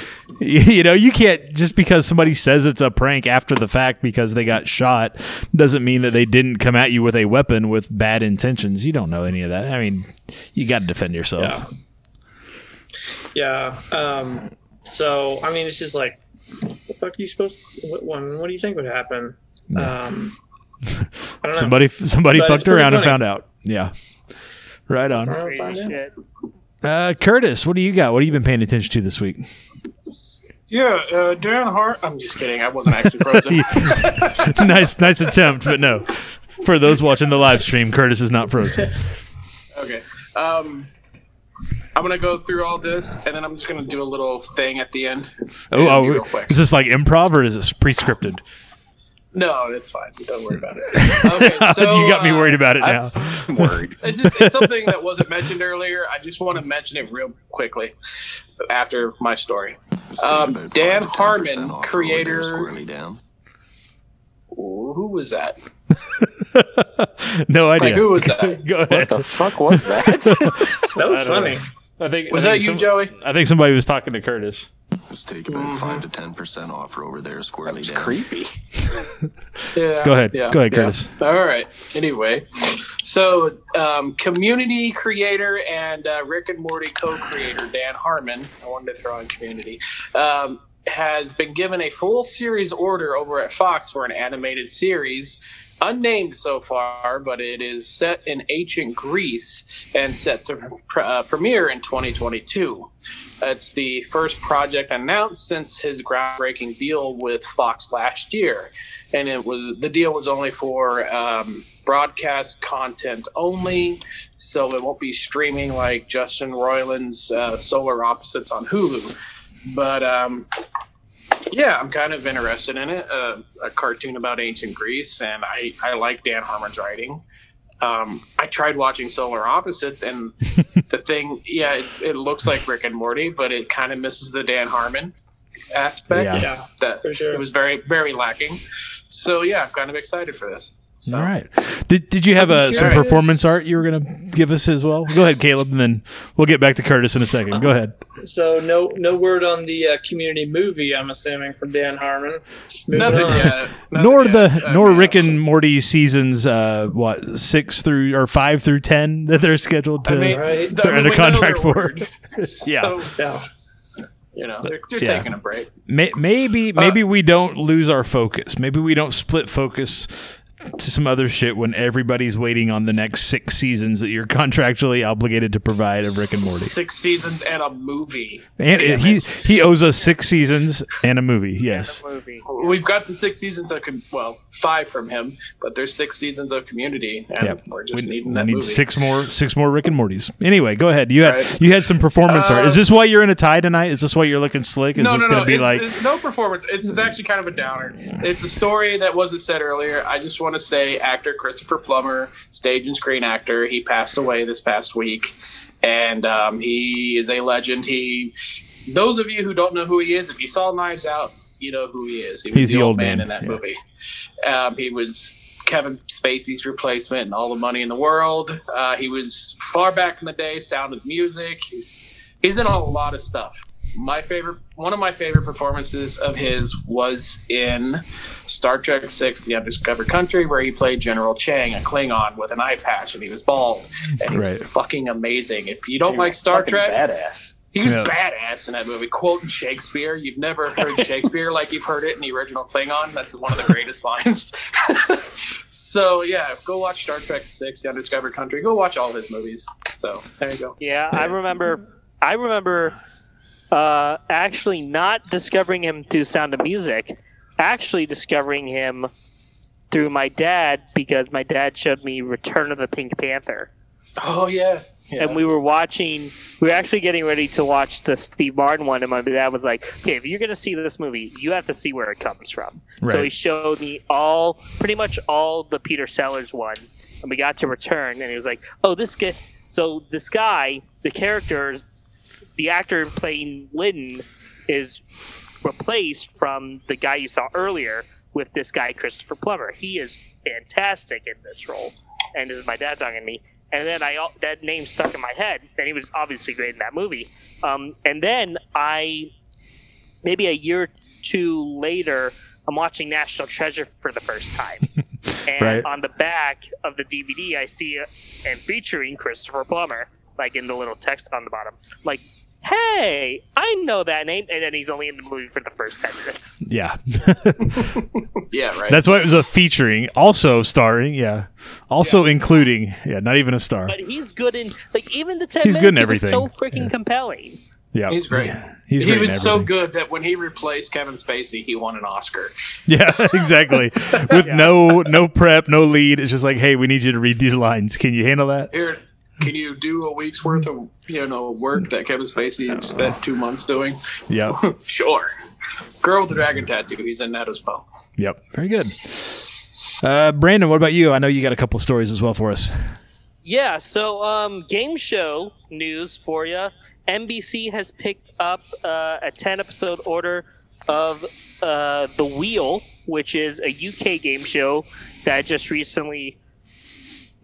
[LAUGHS] You know, you can't just because somebody says it's a prank after the fact because they got shot doesn't mean that they didn't come at you with a weapon with bad intentions. You don't know any of that. I mean, you got to defend yourself. Yeah. Yeah. Um, so I mean, it's just like, the fuck are you supposed? what, what do you think would happen? Yeah. Um, I don't know. Somebody, somebody But fucked it's pretty around and found out. Yeah, right on. I'll find Crazy out. shit. Uh, Curtis, what do you got? What have you been paying attention to this week? Yeah, uh, Dan Hart. I'm just kidding. I wasn't actually frozen. [LAUGHS] nice, nice attempt, but no. For those watching the live stream, Curtis is not frozen. [LAUGHS] okay. Um, I'm gonna go through all this and then I'm just gonna do a little thing at the end. Oh, oh, real quick. is this like improv or is this pre-scripted? No, it's fine. Don't worry about it. [LAUGHS] Okay, so you got me uh, worried about it I- now. I'm worried. It's just it's something that wasn't mentioned earlier. I just want to mention it real quickly after my story. Um, Dan Harmon, creator. Who was that? [LAUGHS] no idea. Like who was [LAUGHS] that? Go ahead. What the fuck was that? [LAUGHS] That was I don't funny. I think Was I that you, some- Joey? I think somebody was talking to Curtis. Let's take about five to ten percent off over there, squarely It's down. creepy. [LAUGHS] Yeah. Go ahead. Yeah, Go ahead, yeah. Curtis. All right. Anyway, so um, community creator and uh, Rick and Morty co-creator Dan Harmon. I wanted to throw in community. Um, has been given a full series order over at Fox for an animated series, unnamed so far, but it is set in ancient Greece and set to uh, premiere in 2022. It's the first project announced since his groundbreaking deal with Fox last year, and it was the deal was only for um, broadcast content only, so it won't be streaming like Justin Roiland's uh, Solar Opposites on Hulu. But um, yeah, I'm kind of interested in it. Uh, a cartoon about ancient Greece, and I, I like Dan Harmon's writing. Um, I tried watching Solar Opposites, and the [LAUGHS] thing, yeah, it's it looks like Rick and Morty, but it kind of misses the Dan Harmon aspect. Yeah. Yeah, that for sure. it was very very lacking. So yeah, I'm kind of excited for this. So. All right. Did Did you have uh, some performance art you were gonna give us as well? Go ahead, Caleb, and then we'll get back to Curtis in a second. Go ahead. So no no word on the uh, community movie. I'm assuming from Dan Harmon. Nothing on. yet. Nothing nor yet. the I nor Rick and Morty seasons uh what six through or five through ten that they're scheduled to. I mean, Right. They're I mean, under contract for. word. [LAUGHS] Yeah. So, Yeah. you know, they're, they're Yeah. taking a break. May, maybe Uh, maybe we don't lose our focus. Maybe we don't split focus to some other shit when everybody's waiting on the next six seasons that you're [LAUGHS] contractually obligated to provide of Rick and Morty. Six seasons and a movie. And Damn he it. he owes us six seasons and a movie. Yes. movie. We've got the six seasons of well, five from him, but there's six seasons of Community, and Yep. we're just we, needing we that need movie. six more six more Rick and Mortys. Anyway, go ahead. You had Right. you had some performance art. Is Uh, this why you're in a tie tonight? Is this why you're looking slick? Is no, this no, gonna no. be It's, like it's no performance. It's, it's actually kind of a downer. It's a story that wasn't said earlier. I just want to say, actor Christopher Plummer, stage and screen actor, he passed away this past week, and um, he is a legend. He, those of you who don't know who he is, if you saw Knives Out, you know who he is. He was He's the, the old man, man, in that yeah. movie. Um, he was Kevin Spacey's replacement in All the Money in the World. Uh, he was far back in the day, Sound of Music. He's he's in a lot of stuff. My favorite, one of my favorite performances of his was in Star Trek Six: The Undiscovered Country, where he played General Chang, a Klingon with an eye patch, and he was bald, and he was Right. fucking amazing. If you don't like Star Fucking Trek, badass. he was Yeah. badass in that movie, quoting Shakespeare. You've never heard [LAUGHS] Shakespeare like you've heard it in the original Klingon. That's one of the greatest lines. [LAUGHS] so yeah, go watch Star Trek Six: The Undiscovered Country. Go watch all his movies. So there you go. Yeah, I remember. I remember uh, actually not discovering him through Sound of Music, actually discovering him through my dad because my dad showed me Return of the Pink Panther, Oh yeah, yeah. and we were watching. We were actually getting ready to watch the Steve Martin one, and my dad was like, "Okay, if you're gonna see this movie, you have to see where it comes from." Right. So he showed me all, pretty much all the Peter Sellers one, and we got to Return, and he was like, "Oh, this guy." So this guy, the character, the actor playing Litton, is replaced from the guy you saw earlier with this guy Christopher Plummer. He is fantastic in this role, and this is my dad talking to me. And then I that name stuck in my head, and he was obviously great in that movie. Um, and then I, maybe a year or two later, I'm watching National Treasure for the first time. [LAUGHS] And Right. on the back of the DVD, I see it and featuring Christopher Plummer, like in the little text on the bottom. Like, hey, I know that name. And then he's only in the movie for the first 10 minutes. yeah. [LAUGHS] yeah, right. That's why it was a featuring, also starring, yeah, also including, yeah, not even a star. But he's good in, like, even the 10 He's minutes, good in he was so freaking Yeah. compelling. Yeah, He's great. He's he great was so good that when he replaced Kevin Spacey, he won an Oscar. [LAUGHS] Yeah, [LAUGHS] exactly. With Yeah. no no prep, no lead. It's just like, hey, we need you to read these lines. Can you handle that? Here, can you do a week's worth of you know work that Kevin Spacey spent two months doing? Yep. [LAUGHS] Sure. Girl with the dragon tattoo. He's in that as well. Yep. Very good. Uh, Brandon, what about you? I know you got a couple stories as well for us. Yeah, so um, game show news for you. NBC has picked up uh, a 10 episode order of uh, The Wheel, which is a UK game show that just recently,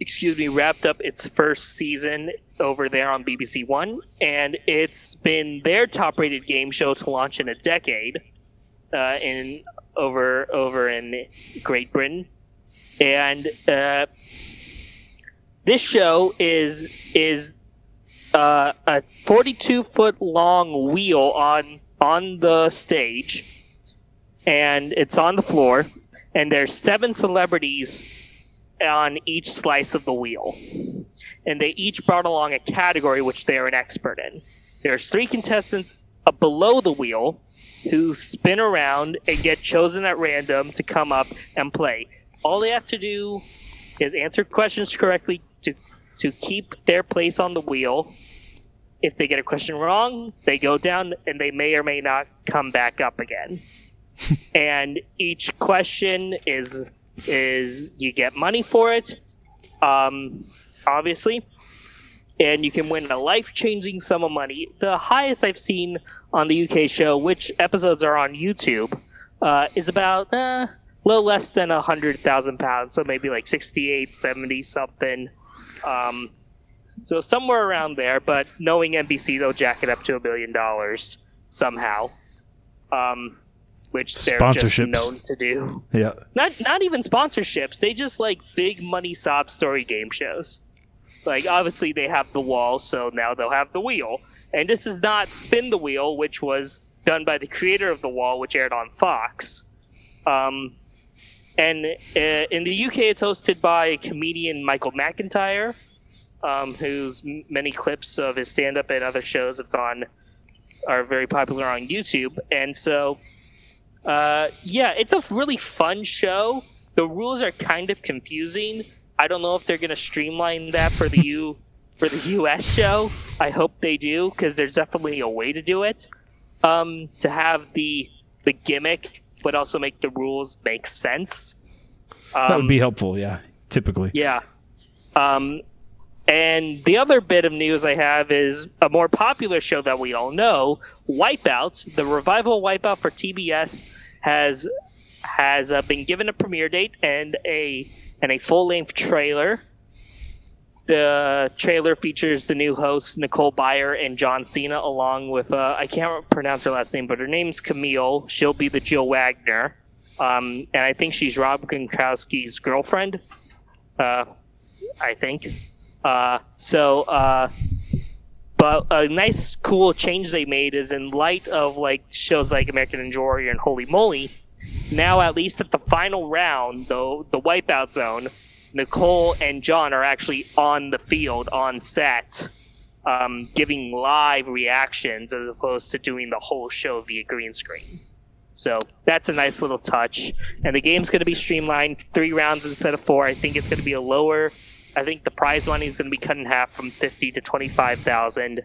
excuse me, wrapped up its first season over there on BBC One. And it's been their top rated game show to launch in a decade uh, in over over in Great Britain. And uh, this show is is uh, a 42 foot long wheel on on the stage, and it's on the floor, and there's seven celebrities on each slice of the wheel, and they each brought along a category which they are an expert in. There's three contestants uh, below the wheel who spin around and get chosen at random to come up and play. All they have to do is answer questions correctly to to keep their place on the wheel. If they get a question wrong, they go down and they may or may not come back up again. [LAUGHS] and each question is is you get money for it, um, obviously, and you can win a life changing sum of money. The highest I've seen on the UK show, which episodes are on YouTube, uh, is about uh, a little less than a hundred thousand pounds, so maybe like 68, 70 something. Um, so somewhere around there, but knowing NBC, they'll jack it up to a billion dollars somehow, um, which they're just known to do. Yeah. Not not even sponsorships. They just like big money sob story game shows. Like obviously they have the wall, so now they'll have the wheel. And this is not Spin the Wheel, which was done by the creator of the wall, which aired on Fox. Um, and uh, in the UK, it's hosted by comedian Michael McIntyre, um, whose m- many clips of his stand-up and other shows have gone are very popular on YouTube. And so, uh, yeah, it's a really fun show. The rules are kind of confusing. I don't know if they're going to streamline that for the U [LAUGHS] for the US show. I hope they do because there's definitely a way to do it. Um, to have the the gimmick, but also make the rules make sense. Um, That would be helpful, yeah. Typically. yeah. Um, and the other bit of news I have is a more popular show that we all know, Wipeout. The revival Wipeout for TBS has has uh, been given a premiere date and a and a full length trailer. The trailer features the new hosts Nicole Byer and John Cena, along with uh, I can't pronounce her last name, but her name's Camille. She'll be the Jill Wagner, um, and I think she's Rob Gronkowski's girlfriend. Uh, I think. Uh, so, uh, but a nice, cool change they made is in light of like shows like American Ninja Warrior and Holey Moley. Now, at least at the final round, though, the Wipeout Zone, Nicole and John are actually on the field, on set, um, giving live reactions as opposed to doing the whole show via green screen. So that's a nice little touch. And the game's going to be streamlined, three rounds instead of four. I think it's going to be a lower. I think the prize money is going to be cut in half from fifty to twenty-five thousand.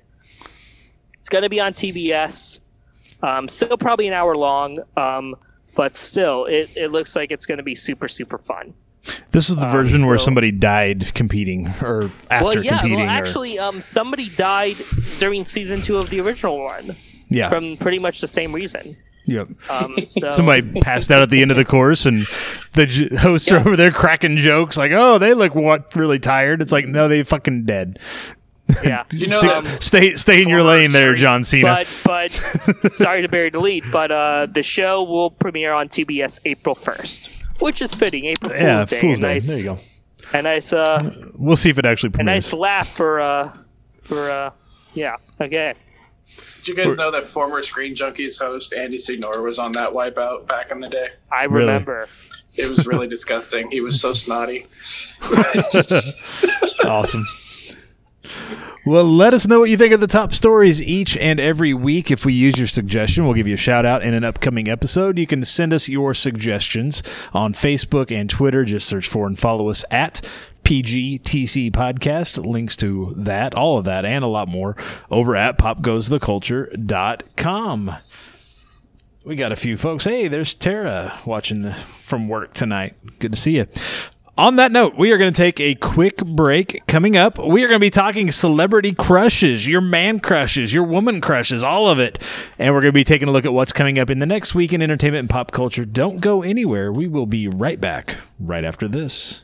It's going to be on TBS. Um, still probably an hour long, um, but still, it, it looks like it's going to be super super fun. This is the Um, version where somebody died competing or after well, yeah. competing. Well, or- actually, um, somebody died during season two of the original one yeah. from pretty much the same reason. Yep. Um, [LAUGHS] so, Somebody passed out at the end of the course, and the j- [LAUGHS] hosts are over there cracking jokes like, "Oh, they look what really tired." It's like, no, they fucking dead. yeah. [LAUGHS] You know, stay, um, stay, stay in your lane there, John Cena. but but sorry to bury the lead, but uh, the show will premiere on TBS April first, which is fitting. April Fool's yeah, Day. Fool's Day. nice, There you go. A nice, uh, We'll see if it actually premieres. a nice laugh for uh, for uh, yeah. Okay. Did you guys know that former Screen Junkies host Andy Signore was on that Wipeout back in the day? I Really? remember. It was really disgusting. He was so [LAUGHS] snotty. [LAUGHS] awesome. Well, let us know what you think of the top stories each and every week. If we use your suggestion, we'll give you a shout out in an upcoming episode. You can send us your suggestions on Facebook and Twitter. Just search for and follow us at PGTC Podcast. Links to that, all of that, and a lot more over at popgoestheculture.com. We got a few folks. Hey, there's Tara watching the, from work tonight. Good to see you. On that note, we are going to take a quick break. Coming up, we are going to be talking celebrity crushes, your man crushes, your woman crushes, all of it. And we're going to be taking a look at what's coming up in the next week in entertainment and pop culture. Don't go anywhere. We will be right back right after this.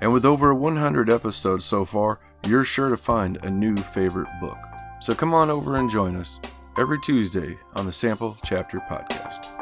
And with over 100 episodes so far, you're sure to find a new favorite book. So come on over and join us every Tuesday on the Sample Chapter Podcast.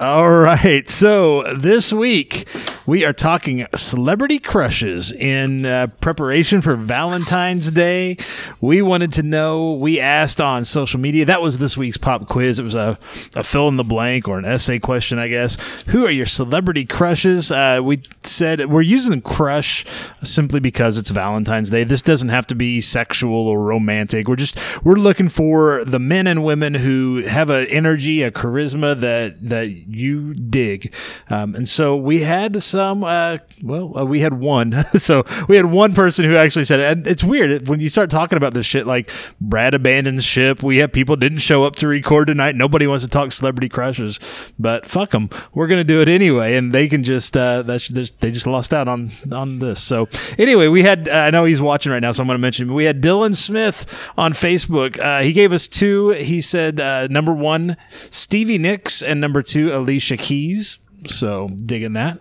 All right. So this week we are talking celebrity crushes in uh, preparation for Valentine's Day. We wanted to know, we asked on social media, that was this week's pop quiz. It was a, a fill in the blank or an essay question, I guess. Who are your celebrity crushes? Uh, we said we're using the crush simply because it's Valentine's Day. This doesn't have to be sexual or romantic. We're just, we're looking for the men and women who have an energy, a charisma that, that you dig. Um, and so we had some, uh, well, uh, we had one. [LAUGHS] so we had one person who actually said, and it's weird when you start talking about this shit, like Brad abandons ship. We have people didn't show up to record tonight. Nobody wants to talk celebrity crushes, but fuck them. We're going to do it anyway. And they can just, uh, that's, they just lost out on, on this. So anyway, we had, uh, I know he's watching right now, so I'm going to mention, we had Dylan Smith on Facebook. Uh, he gave us two. He said, uh, number one, Stevie Nicks, and number two, Alicia Keys. So digging that.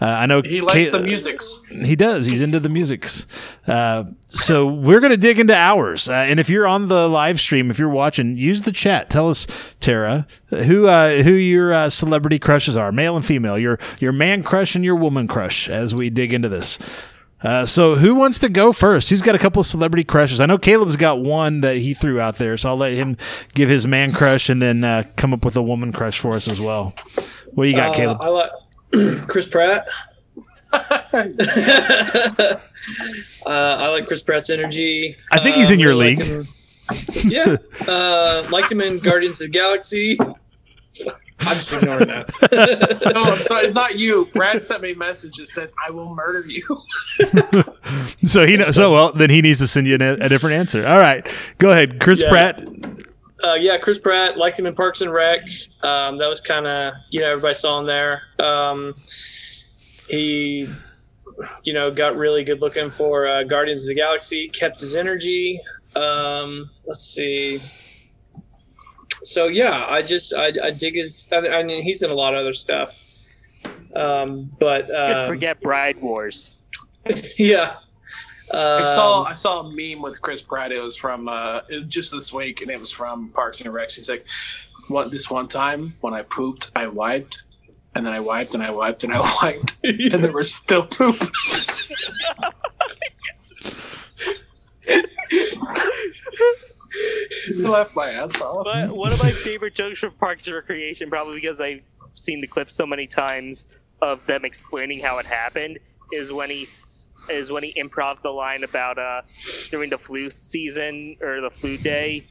Uh, I know He likes Kate- the musics. He does. He's into the musics. Uh, so we're gonna dig into ours. Uh, and if you're on the live stream, if you're watching, use the chat. Tell us, Tara, who uh, who your uh, celebrity crushes are, male and female. Your your man crush and your woman crush. As we dig into this. Uh, so who wants to go first? Who's got a couple of celebrity crushes? I know Caleb's got one that he threw out there, so I'll let him give his man crush and then uh, come up with a woman crush for us as well. What do you got, Uh, Caleb? I like [CLEARS THROAT] Chris Pratt. [LAUGHS] uh, I like Chris Pratt's energy. I think he's in Uh, your really league. him- Yeah, uh, liked him in Guardians of the Galaxy. I'm just ignoring that. [LAUGHS] No, I'm sorry, it's not you. Brad sent me a message that said, "I will murder you." [LAUGHS] So he knows. So well, then he needs to send you a, a different answer. All right, go ahead, Chris Yeah. Pratt. Uh, yeah, Chris Pratt liked him in Parks and Rec. Um, that was kind of you know everybody saw him there. Um, he, you know, got really good looking for uh, Guardians of the Galaxy. Kept his energy. Um, let's see. So yeah, I just I, I dig his. I, I mean, he's in a lot of other stuff. Um, but um, forget Bride Wars. [LAUGHS] yeah. I saw Um, I saw a meme with Chris Pratt. It was from uh, it was just this week, and it was from Parks and Rec. He's like, "What this one time when I pooped, I wiped, and then I wiped and I wiped and I [LAUGHS] wiped, and there was still poop." I laughed my ass off. But one of my favorite jokes from Parks and Recreation, probably because I've seen the clip so many times of them explaining how it happened, is when he s- is when he improv the line about uh during the flu season or the flu day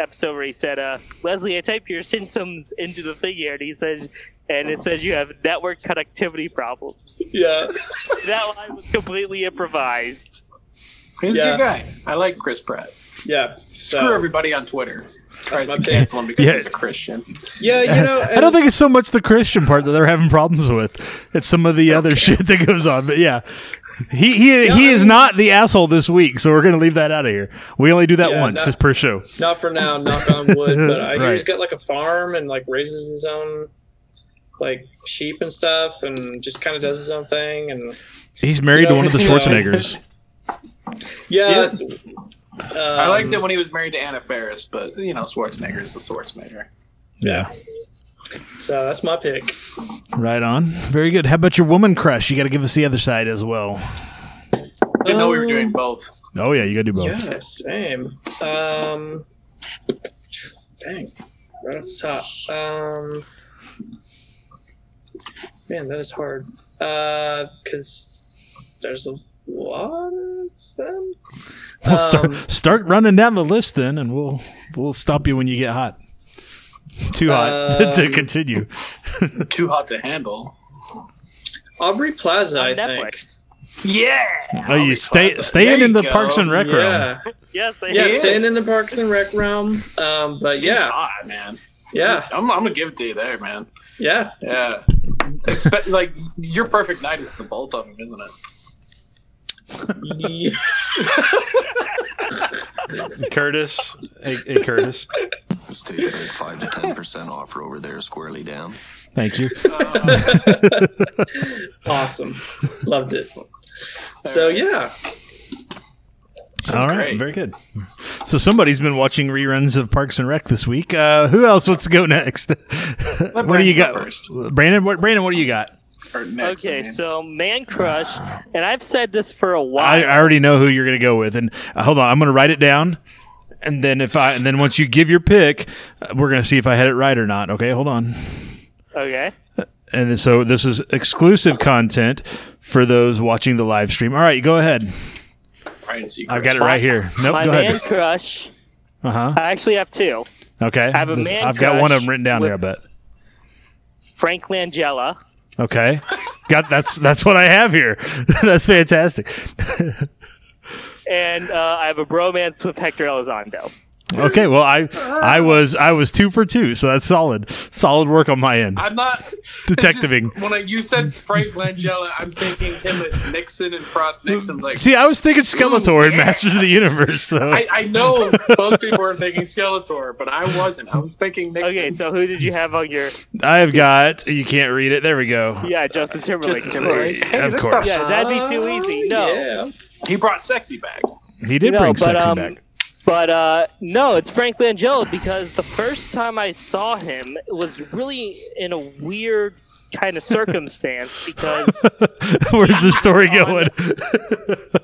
episode where he said, uh, Leslie, I typed your symptoms into the thing here, and he said, and it says you have network connectivity problems. yeah. [LAUGHS] that line was completely improvised. He's Yeah. a good guy. I like Chris Pratt. Yeah. So, Screw everybody on Twitter. Tries my to pick. cancel him because Yeah. he's a Christian. Yeah, you know. [LAUGHS] I don't think it's so much the Christian part that they're having problems with. It's some of the other [LAUGHS] shit that goes on. But yeah, he he he is not the asshole this week, so we're gonna leave that out of here. We only do that Yeah, once not- per show. Not for now, knock on wood. But I [LAUGHS] hear Right. he's got like a farm and like raises his own like sheep and stuff, and just kind of does his own thing. And He's married to one of the [LAUGHS] Schwarzeneggers. yeah, Yeah. Um, I liked it when he was married to Anna Faris, but you know Schwarzenegger is a Schwarzenegger. Yeah, So that's my pick. right on. Very good. How about your woman crush? You got to give us the other side as well. I didn't know we were doing both. Oh yeah, you got to do both. Yeah, same. Um, dang, right off the top. Um, man, that is hard. Uh, because there's a lot of them. We'll start Um, start running down the list then, and we'll we'll stop you when you get hot. [LAUGHS] Too hot [LAUGHS] to Um, continue. [LAUGHS] Too hot to handle. Aubrey Plaza, On I Netflix. think. Yeah. Oh, you stay classic. staying There in the go. Parks and Rec realm. Yeah, Yes, I yeah, He staying in the Parks and Rec realm. Um, but He's yeah, hot, man. yeah, I'm, I'm gonna give it to you there, man. yeah. Yeah. Expe- like your perfect night is the both of them, isn't it? Yeah. Curtis, hey, hey Curtis, Let's take like 5 to 10% offer over there, Squarely Down. thank you. [LAUGHS] awesome, loved it. So yeah, All right, great. very good. So somebody's been watching reruns of Parks and Rec this week. Uh, who else wants to go next? [LAUGHS] what do you got, first. Brandon? What Brandon? What do you got? Next, Okay, mean. so Man Crush, and I've said this for a while. I, I already know who you're going to go with, and uh, hold on, I'm going to write it down, and then if I and then once you give your pick, uh, we're going to see if I had it right or not. Okay, hold on. okay. And so this is exclusive content for those watching the live stream. All right, go ahead. Ryan Seacrest. I've got it right here. Nope, My go Man ahead. Crush. Uh huh. I actually have two. Okay, I have a This- man I've got one of them written down with- here. I bet. Frank Langella. Okay, got that's that's what I have here. [LAUGHS] that's fantastic. [LAUGHS] And uh, I have a bromance with Hector Elizondo. Okay, well I I was I was two for two, so that's solid. Solid work on my end. I'm not Detectiving. just- [LAUGHS] when I, you said Frank Langella, I'm thinking him as Nixon and Frost Nixon. Like See, I was thinking Skeletor in yeah. Masters of the Universe. So I, I know both people were thinking Skeletor, but I wasn't. I was thinking Nixon. Okay, so who did you have on your? I've got. You can't read it. There we go. Yeah, Justin Timberlake. Justin Timberlake. of course. Hey, Of course. Yeah, that'd be too easy. No, yeah. He brought sexy back. He did No, bring but, sexy um, back. But uh, no, it's Frank Langella because the first time I saw him it was really in a weird kind of circumstance because [LAUGHS] Where's the story on- going?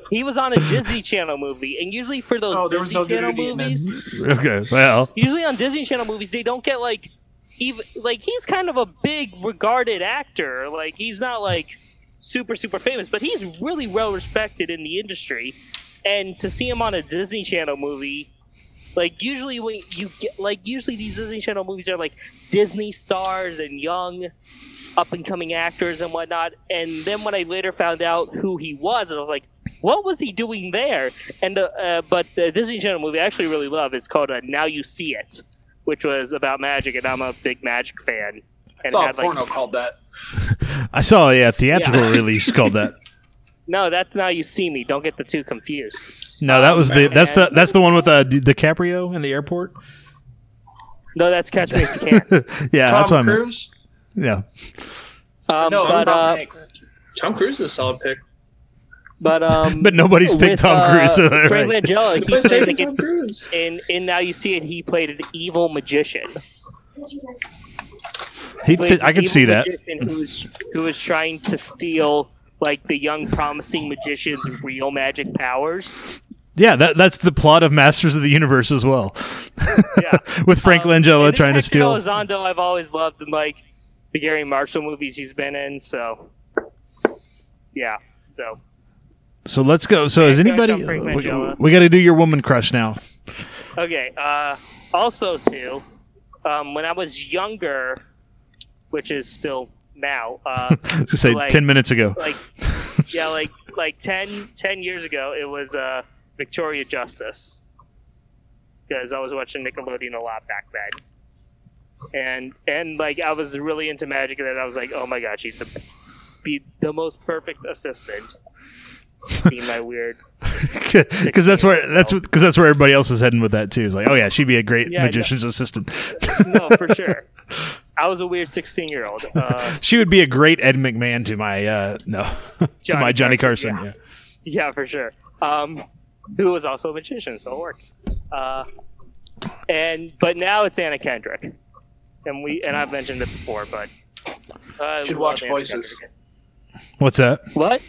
[LAUGHS] he was on a Disney Channel movie, and usually for those Oh, Disney no Channel movies, okay, well, usually on Disney Channel movies they don't get like even like he's kind of a big regarded actor. Like he's not like super super famous, but he's really well respected in the industry. And to see him on a Disney Channel movie, like usually when you get like usually these Disney Channel movies are like Disney stars and young up and coming actors and whatnot. And then when I later found out who he was, and I was like, what was he doing there? And uh, uh, but the Disney Channel movie I actually really love is called uh, Now You See It, which was about magic, and I'm a big magic fan. I And saw a had, like, porno called that. [LAUGHS] I saw a yeah, theatrical release called that. [LAUGHS] no, that's Now You See Me. Don't get the two confused. No, that was the that's the that's the one with uh, Di- DiCaprio in the airport. No, that's Catch Me If You Can. [LAUGHS] yeah, Tom that's what I meant. Cruise? Yeah, Um, no, but Tom uh, Hanks. Tom Cruise is a solid pick. but um, but nobody's picked Tom uh, Cruise. So Frank right. Langella, he Let's played like Tom Cruise. in in Now You See It. He played an evil magician. He fit, I could see that. Who was who was trying to steal like the young promising magician's real magic powers. Yeah, that that's the plot of Masters of the Universe as well. Yeah. [LAUGHS] with Frank Um, Langella trying to steal. Elizondo, I've always loved in like the Garry Marshall movies he's been in. So yeah, so So let's go. So is anybody? we, we got to do your woman crush now. Okay. Uh, also, too, um, when I was younger, which is still now, uh, [LAUGHS] say Like- ten minutes ago. like [LAUGHS] yeah, like like 10, 10 years ago, it was uh, Victoria Justice because I was watching Nickelodeon a lot back then, and and like I was really into magic, and then I was like, oh my god, she's the be the most perfect assistant. Being my weird [LAUGHS] Because that's where that's because that's where everybody else is heading with that too. It's like, oh yeah, she'd be a great Yeah, magician's assistant. no for sure. I was a weird sixteen year old. Uh, [LAUGHS] She would be a great Ed McMahon to my uh no [LAUGHS] to Johnny my Johnny Carson, Carson. yeah. yeah. Yeah, for sure. Um, who was also a magician, so it works. Uh, and but now it's Anna Kendrick, and we and I've mentioned it before, but I Should watch Anna Voices. Kendrick. What's that? What?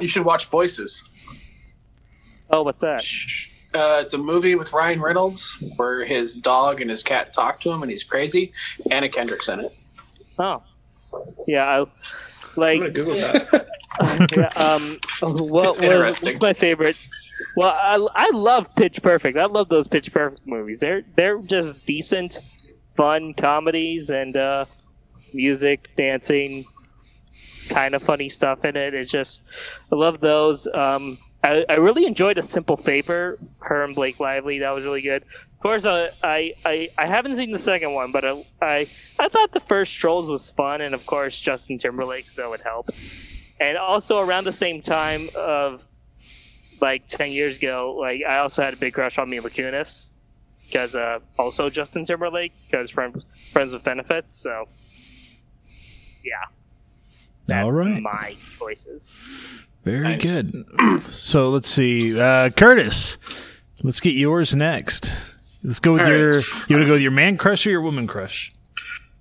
You should watch Voices. Oh, what's that? Uh, it's a movie with Ryan Reynolds where his dog and his cat talk to him, and he's crazy. Anna Kendrick's in it. Oh, yeah. I, I'm like gonna Google that. [LAUGHS] yeah, um, what It's was interesting. what's my favorite? Well, I, I love Pitch Perfect. I love those Pitch Perfect movies. They're they're just decent, fun comedies and uh, music, dancing, kind of funny stuff in it. It's just I love those. Um, I, I really enjoyed a simple favor. Her and Blake Lively that was really good. Of course, uh, I, I I haven't seen the second one, but I, I I thought the first Trolls was fun, and of course Justin Timberlake, so it helps. And also around the same time of like ten years ago, like I also had a big crush on Mila Kunis because uh, also Justin Timberlake because friends friends with benefits. So yeah, that's All right. my choices. Very Nice. good. so let's see, uh, Curtis. Let's get yours next. Let's go with All right. your. You want to go with your man crush or your woman crush?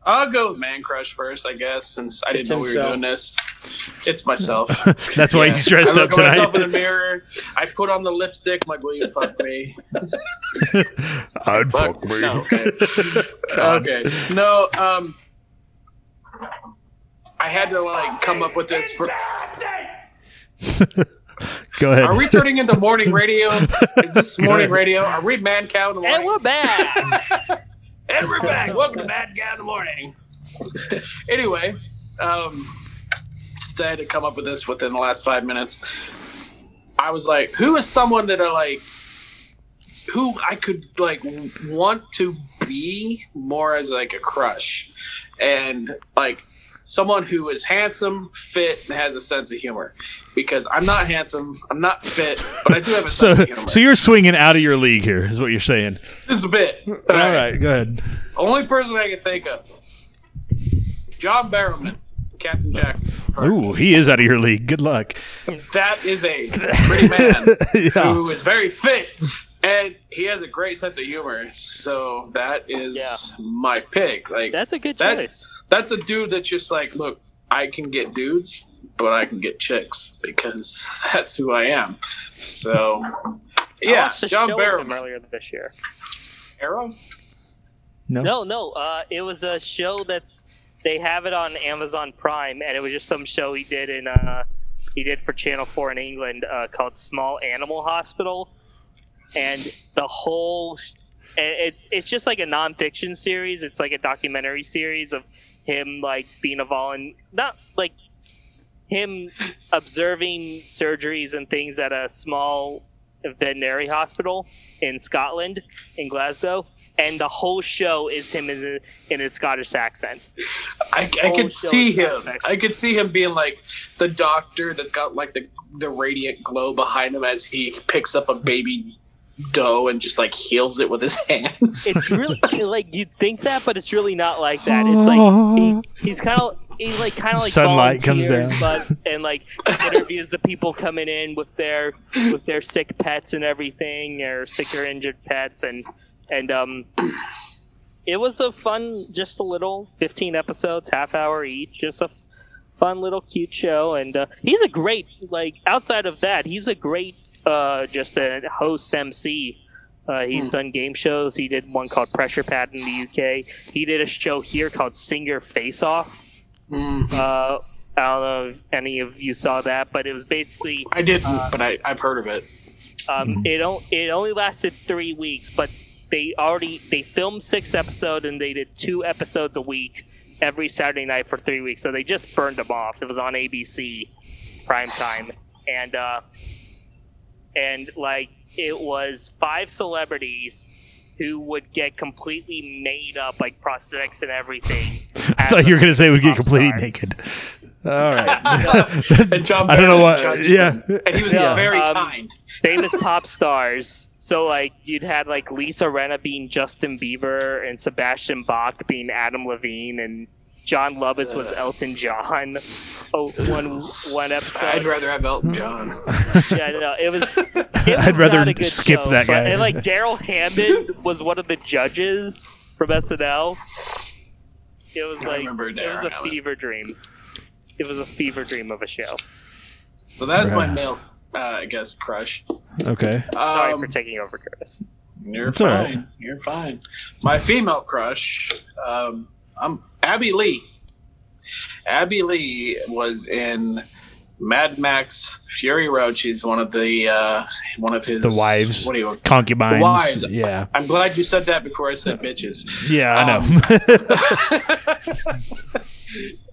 I'll go with Man Crush first, I guess, since I didn't It's know we were doing this. It's myself. [LAUGHS] That's why Yeah. he's dressed I up look at myself in the tonight. [LAUGHS] mirror. I put on the lipstick. I'm like, will you fuck me? [LAUGHS] I'd Fuck No, okay. okay. No. Um. I had to like come up with this for. [LAUGHS] Go ahead. Are we turning into morning radio? Is this [LAUGHS] morning radio? Are we Mancow in the morning? [LAUGHS] And we're back. And we're back. Welcome to Mad Cow in the Morning. anyway, um, so I had to come up with this within the last five minutes. I was like, who is someone that I like, who I could like want to be more as like a crush, and like someone who is handsome, fit, and has a sense of humor. Because I'm not handsome, I'm not fit, but I do have a [LAUGHS] so, sense of humor. so you're swinging out of your league here, is what you're saying. this is a bit. All right, go ahead. Only person I can think of. John Barrowman, Captain Jack. Ooh, he is out of your league. Good luck. That is a pretty man [LAUGHS] Yeah. who is very fit and he has a great sense of humor. So that is Yeah. my pick. Like That's a good That- choice. That's a dude that's just like, look, I can get dudes, but I can get chicks because [LAUGHS] that's who I am. So yeah, John show with Barrowman. earlier this year. Arrow? No. No, no. Uh, it was a show that's they have it on Amazon Prime, and it was just some show he did in uh, he did for Channel Four in England uh, called Small Animal Hospital, and the whole sh- it's it's just like a nonfiction series. It's like a documentary series of him like being a volun not like him observing surgeries and things at a small veterinary hospital in Scotland in Glasgow and the whole show is him in a, in a Scottish accent. I, I could see him. I could see him being like the doctor that's got like the the radiant glow behind him as he picks up a baby doe and just like heals it with his [LAUGHS] hands. It's really [LAUGHS] like you'd think that, but it's really not like that. It's like he, he's kind of he like kind of like Sunlight comes volunteers, down. but and like interviews the people coming in with their with their sick pets and everything, or sick or injured pets, and and um, it was a fun, just a little fifteen episodes, half hour each, just a fun little cute show, and uh, he's a great like outside of that, he's a great uh, just a host MC. Uh, he's done game shows. He did one called Pressure Pad in the UK. He did a show here called Sing Your Face Off. Mm, Uh, I don't know if any of you saw that, but it was basically I didn't, but I, I've heard of it. um, it, o- it only lasted three weeks, but they already they filmed six episodes and they did two episodes a week every Saturday night for three weeks. So they just burned them off. It was on ABC prime time, and uh, and like it was five celebrities who would get completely made up, like prosthetics and everything. [LAUGHS] I thought you were going to say we get completely star. naked. All right. [LAUGHS] And John [LAUGHS] I don't know Barrowman what. Yeah. them, and he was Yeah. very Um, kind. famous pop stars. So like you'd had like Lisa Rinna being Justin Bieber and Sebastian Bach being Adam Levine and Jon Lovitz was Elton John. Oh, one one episode. I'd rather have Elton John. Yeah, no, it was. [LAUGHS] It was I'd rather not a good skip show, that but- guy. And like Darrell Hammond was one of the judges from SNL. It was I like it was a Hammond. fever dream. It was a fever dream of a show. So that's my male, uh, I guess, crush. Okay. Sorry Um, for taking over, Curtis. You're It's fine. right. You're fine. My female crush, um, I'm Abbey Lee. Abbey Lee was in Mad Max Fury Road. She's one of the uh, one of his The wives. What do you? Concubines. Wives. Yeah. I'm glad you said that before I said bitches. Yeah, I Um, know. [LAUGHS]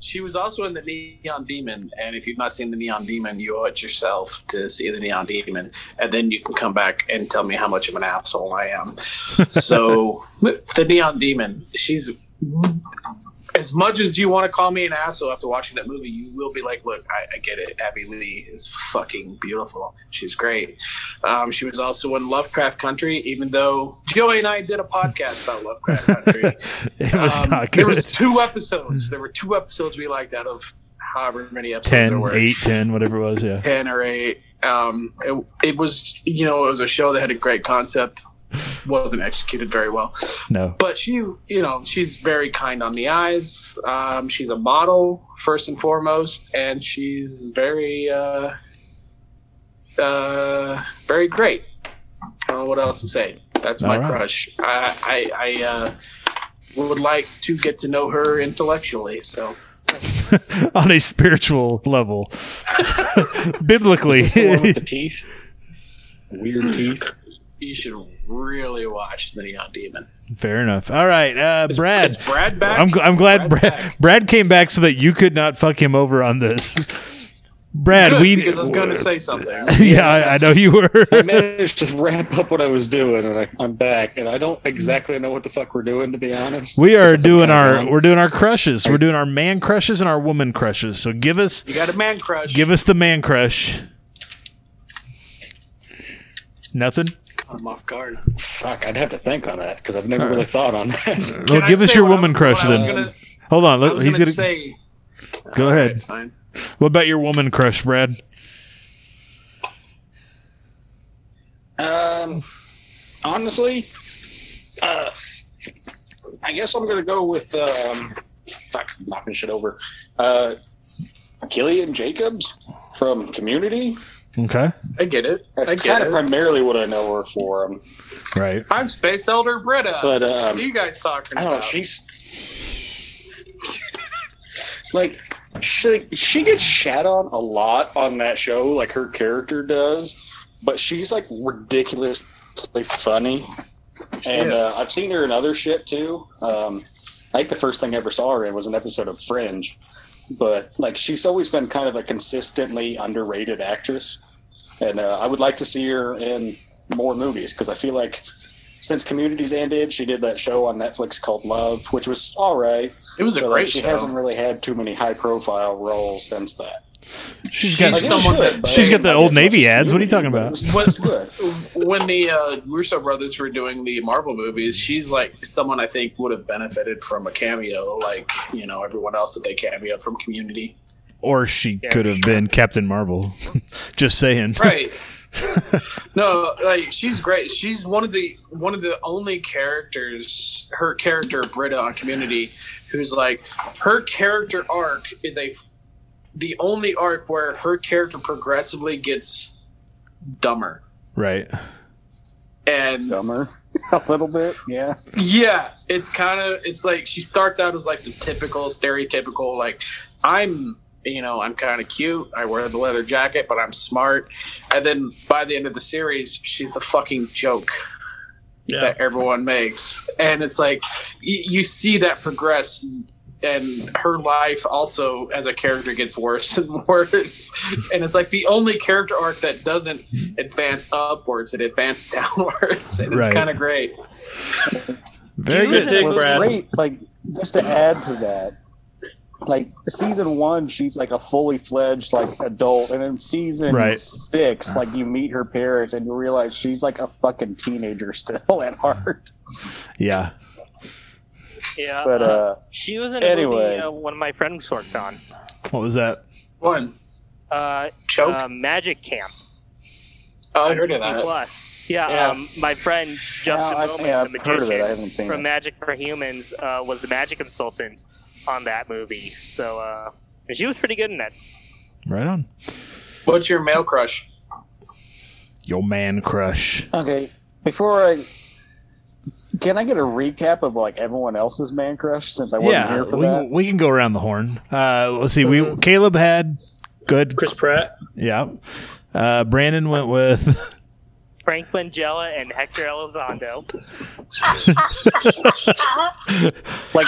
She was also in the Neon Demon, and if you've not seen the Neon Demon, you owe it yourself to see the Neon Demon, and then you can come back and tell me how much of an asshole I am. [LAUGHS] so, the Neon Demon, she's as much as you want to call me an asshole after watching that movie, you will be like, look, I, I get it. Abbey Lee is fucking beautiful. She's great. Um, she was also in Lovecraft Country, even though Joey and I did a podcast about Lovecraft Country. [LAUGHS] It was Um, not good. There was two episodes. There were two episodes we liked out of however many episodes there 10, were. 8, 10, whatever it was. Yeah. 10 or 8 um it, it was you know it was a show that had a great concept wasn't executed very well No. but she you know she's very kind on the eyes um she's a model first and foremost and she's very uh uh very great i don't know what else to say that's my All right. crush i i, I uh would like to get to know her intellectually so [LAUGHS] On a spiritual level. [LAUGHS] Biblically. The one with the teeth? Weird teeth. You should really watch the neon demon Fair enough. All right, uh, Brad. Is Brad back? I'm, I'm glad Brad's Brad, back. Brad came back so that you could not fuck him over on this. Brad, Good, we because I was going to say something. [LAUGHS] yeah, I, I know you were. I managed to wrap up what I was doing, and I, I'm back. And I don't exactly know what the fuck we're doing, to be honest. we are Except doing our dumb. we're doing our crushes. We're doing our man crushes and our woman crushes. So give us You got a man crush. give us the man crush. Nothing. I'm off guard. Fuck, I'd have to think on that because I've never really thought on that. Well, I give us say your what I- woman crush what I was then. gonna- Hold on, I let- was he's gonna gonna say. go All right, ahead. fine. What about your woman crush, Brad? Um, honestly, uh, I guess I'm gonna go with um, fuck, knocking shit over. Uh, Gillian Jacobs from Community. Okay, I get it. That's I get kind of it. primarily what I know her for. Um, right. I'm Space Elder Britta. But, um, what are you guys talking I don't know. She's like she she gets shat on a lot on that show, like her character does. But she's like ridiculously funny, and uh, I've seen her in other shit too. Um, I think the first thing I ever saw her in was an episode of Fringe. But like she's always been kind of a consistently underrated actress, and uh, I would like to see her in more movies because I feel like since Communities ended, she did that show on Netflix called Love, which was all right. It was a but, like, great She show. hasn't really had too many high-profile roles since that. She's got Like, it someone- should, she's got the not Old Navy ads. What are you talking about? [LAUGHS] but it was- What- it's [LAUGHS] good. when the uh, Russo brothers were doing the Marvel movies, she's like someone I think would have benefited from a cameo, like you know everyone else that they cameo from Community. or she Yeah, could have been Captain Marvel. [LAUGHS] Just saying. Right. no, like she's great. She's one of the one of the only characters. Her character Britta on Community, who's like her character arc is a the only arc where her character progressively gets dumber. Right. And Dumber. [LAUGHS] A little bit, yeah. Yeah, it's kind of it's like she starts out as like the typical stereotypical like I'm you know I'm kind of cute I wear the leather jacket but I'm smart and then by the end of the series she's the fucking joke Yeah. that everyone makes and it's like y- you see that progress and her life also as a character gets worse and [LAUGHS] worse and it's like the only character arc that doesn't advance upwards it advances [LAUGHS] downwards and it's kind of great Very good. think- What's Brad. great, like just to add to that, like season one, she's like a fully fledged like adult, and in season Right. six, like you meet her parents and you realize she's like a fucking teenager [LAUGHS] still at heart. Yeah. Yeah, But uh, uh, she was in a anyway. movie uh, one of my friends worked on. What was that? one Uh, choke uh, Magic Camp. oh i heard of Disney that Plus. Yeah, Yeah. um, my friend Justin I, Willman, yeah, the I've heard of it. I magician haven't seen from it. Magic for Humans, uh, was the magic consultant on that movie. So, uh, and she was pretty good in that. Right on. what's your male crush Your man crush. Okay, before I. Can I get a recap of like everyone else's man crush since I wasn't Yeah, here for we, that? we can go around the horn. Uh, let's see. We Caleb had good. Chris Pratt. Yeah. Uh, Brandon went with [LAUGHS] Frank Langella and Hector Elizondo. [LAUGHS] Like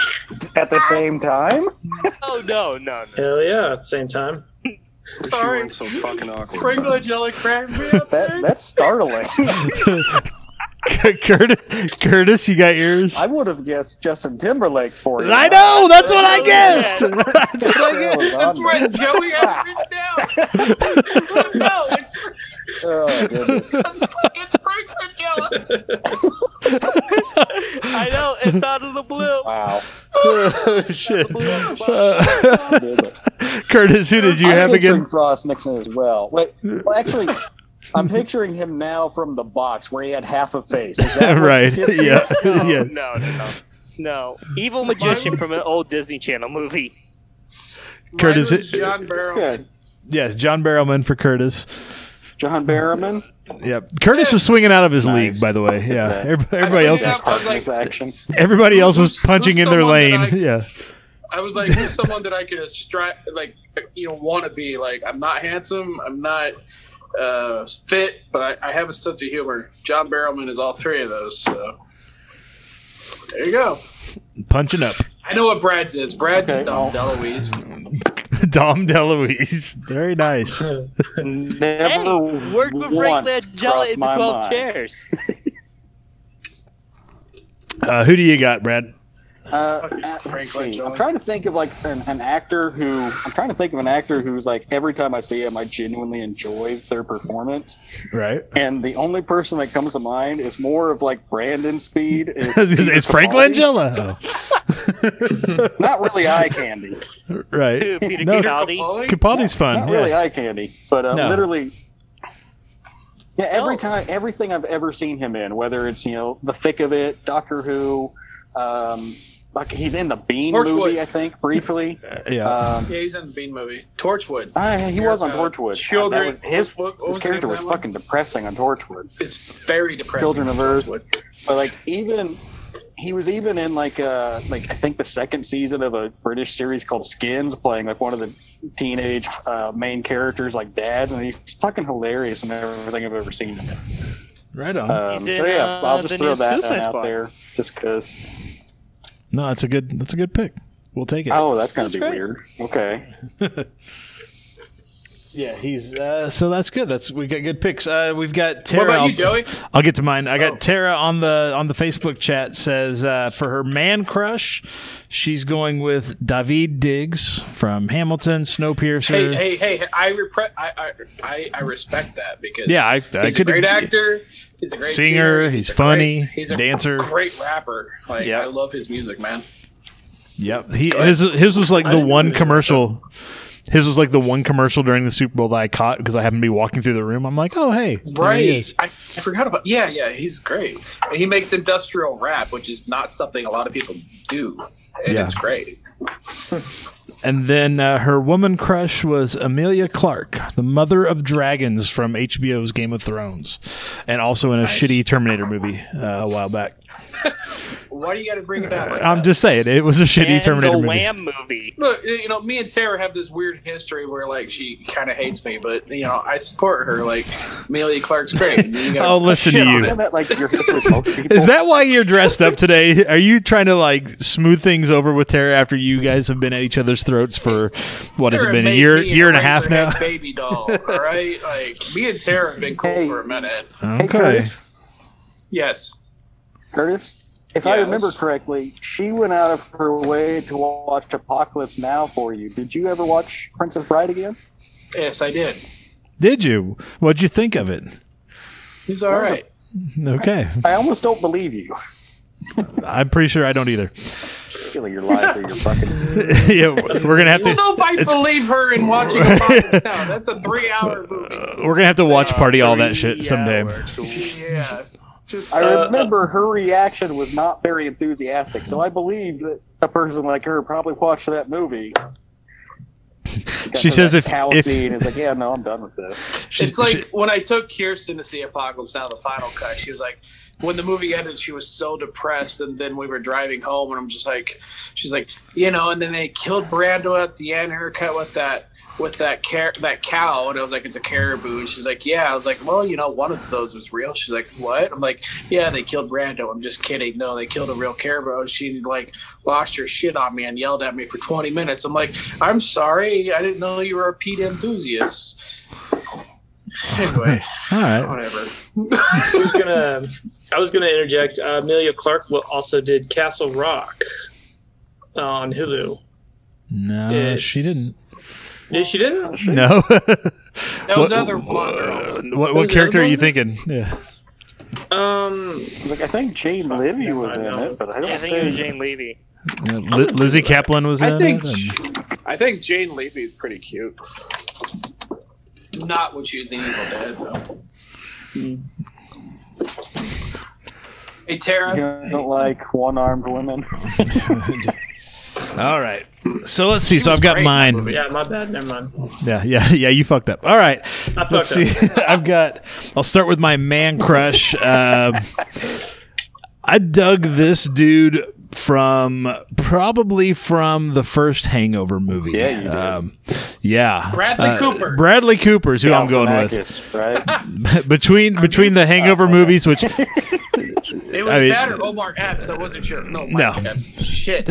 at the same time? [LAUGHS] Oh no, no, no. Hell yeah, at the same time. Sorry. so fucking awkward. Frank Langella cracks me up. That that's startling. [LAUGHS] Curtis, Curtis, you got yours. I would have guessed Justin Timberlake for you. I know. That's what I guessed. [LAUGHS] That's what I That guessed. That's what Joey has written down. no, it's, there. Oh, goodness. it's Frank Langella. I know it's out of the blue. Wow. [LAUGHS] oh, shit. Uh, Curtis, who did you I'm have picturing again? Frost Nixon as well. Wait, well, actually, I'm [LAUGHS] picturing him now from the box where he had half a face. Is [LAUGHS] that right. Yeah. [LAUGHS] No, yeah. no, no, no. No, evil magician from an old Disney Channel movie. Curtis, Mine was John Barrow. Yes, John Barrowman for Curtis. John Barrowman. Yep. Curtis is swinging out of his Nice. league, by the way. Yeah. Okay. Everybody, everybody else is out- I was like- action. everybody else is punching in their lane. I- Yeah. I was like, who's someone that I could extract, like, you know, want to be? Like, I'm not handsome, I'm not uh, fit, but I, I have a sense of humor. John Barrowman is all three of those. So there you go. Punching up. I know what Brad's is. Brad's is Okay, Dom well- DeLuise. [LAUGHS] Dom DeLuise. Very nice. [LAUGHS] Never Hey, worked with Frank once Langella crossed in the my 12 mind. chairs. [LAUGHS] Uh, who do you got, Brad? Uh, Fucking uh, Frank let's see. Langella. I'm trying to think of like an, an actor who I'm trying to think of an actor who's like every time I see him, I genuinely enjoy their performance. Right. And the only person that comes to mind is more of like Brandon Speed. [LAUGHS] Is It's, Peter it's Frank Capaldi. Langella. [LAUGHS] Not really eye candy. Oh, right. Who, Peter No, Capaldi? Capaldi? Capaldi's fun. Not really Yeah. eye candy, but uh, No. literally. Yeah, every No. time, everything I've ever seen him in, whether it's you know The Thick of It, Doctor Who, um, like he's in the Bean Torchwood. movie, I think briefly. [LAUGHS] Yeah. Um, Yeah, he's in the Bean movie. Torchwood. Ah, he was on Uh, Torchwood. Children- That was- his what- what his was character was of one? fucking depressing on Torchwood. It's very depressing. Children of Earth. Torchwood. But like even he was even in like uh like I think the second season of a British series called Skins, playing like one of the teenage uh, main characters, like dads, and he's fucking hilarious in everything I've ever seen him right on. Um, He's so yeah, uh, I'll just throw that out Squad. there just because. No, that's a good. That's a good pick. We'll take it. Oh, that's gonna be great. weird. Okay. [LAUGHS] Yeah, he's uh, so that's good. That's we got good picks. Uh, we've got Tara. What about I'll, you, Joey? I'll get to mine. I got Oh. Tara on the on the Facebook chat says uh, for her man crush, she's going with David Diggs from Hamilton, Snowpiercer. Hey, hey, hey! I, repre- I, I, I, I respect that because Yeah, I- I he's could- a great actor. He's a great Singer, singer. he's a funny, great- he's a dancer. great rapper. Like Yeah. I love his music, man. Yep. He his his was like the one commercial. His was like the one commercial during the Super Bowl that I caught because I happened to be walking through the room. I'm like, oh hey, there he Right. is. I, I forgot about. Yeah, yeah. He's great. He makes industrial rap, which is not something a lot of people do, and Yeah. it's great. And then uh, her woman crush was Emilia Clarke, the mother of dragons from HBO's Game of Thrones, and also in a Nice. shitty Terminator movie uh, a while back. [LAUGHS] Why do you got to bring it up? Like I'm that? just saying, it was a shitty and Terminator the movie. Wham movie. Look, you know, me and Tara have this weird history where like she kind of hates me, but you know, I support her. Like Emilia Clarke's great. [LAUGHS] Oh, listen to you. that like your history with most people? Is that why you're dressed up today? Are you trying to like smooth things over with Tara after you guys have been at each other's throats for what has it been a year year and a half now? Baby doll. [LAUGHS] All right, like me and Tara have been cool Hey. for a minute. Okay. Curtis. Yes. Curtis, if I Yes. remember correctly, she went out of her way to watch Apocalypse Now for you. Did you ever watch Princess Bride again? Yes, I did. Did you? What'd you think of it? He's all right. Okay, I almost don't believe you. [LAUGHS] I'm pretty sure I don't either. feel like you're lying through your fucking. [LAUGHS] yeah, we're gonna have I don't know if I believe her in watching [LAUGHS] Apocalypse Now. That's a three-hour movie. We're gonna have to watch uh, party all that shit someday. Yeah. Just, I uh, remember her reaction was not very enthusiastic, so I believe that a person like her probably watched that movie. She says that if- cow if- scene is like, yeah, no, I'm done with this. It's like she- when I took Kirsten to see Apocalypse Now, the final cut. She was like, when the movie ended, she was so depressed, and then we were driving home, and I'm just like, she's like, you know, and then they killed Brando at the end. Her cut with that with that car- that cow, and I was like, it's a caribou. And she's like, yeah. I was like, well, you know, one of those was real. She's like, what? I'm like, yeah, they killed Brando. I'm just kidding. No, they killed a real caribou. She like lost her shit on me and yelled at me for 20 minutes. I'm like, I'm sorry, I didn't know you were a Pete enthusiast. Anyway, [LAUGHS] All right. whatever. I was gonna, I was gonna interject. Uh, Emilia Clarke also did Castle Rock on Hulu. No, It's- she didn't. Yeah, she didn't. No. [LAUGHS] That was What- another blonde girl. what what character are you thinking? Yeah. Um, Like I think Jane Levy was in it, but I don't I think it was. Jane Levy. Yeah, Li- Lizzy Caplan was in I think it. and- I think Jane Levy is pretty cute. Not when she was in Evil Dead, though. Hey Tara, You don't like one-armed women. [LAUGHS] All right. So let's see. So I've got great in that mine. yeah, my bad. Never mind. Yeah, yeah, yeah. You fucked up. All right. I Let's see. up. [LAUGHS] I've got. I'll start with my man crush. Um [LAUGHS] I dug this dude from probably from the first Hangover movie. Yeah, you did. Um, yeah. Bradley Uh, Cooper. Bradley Cooper's who I'm going with. Right? [LAUGHS] between between the Hangover movies, which [LAUGHS] [LAUGHS] it was I mean- that or Omar Epps. I wasn't sure. No, No. Epps. Shit.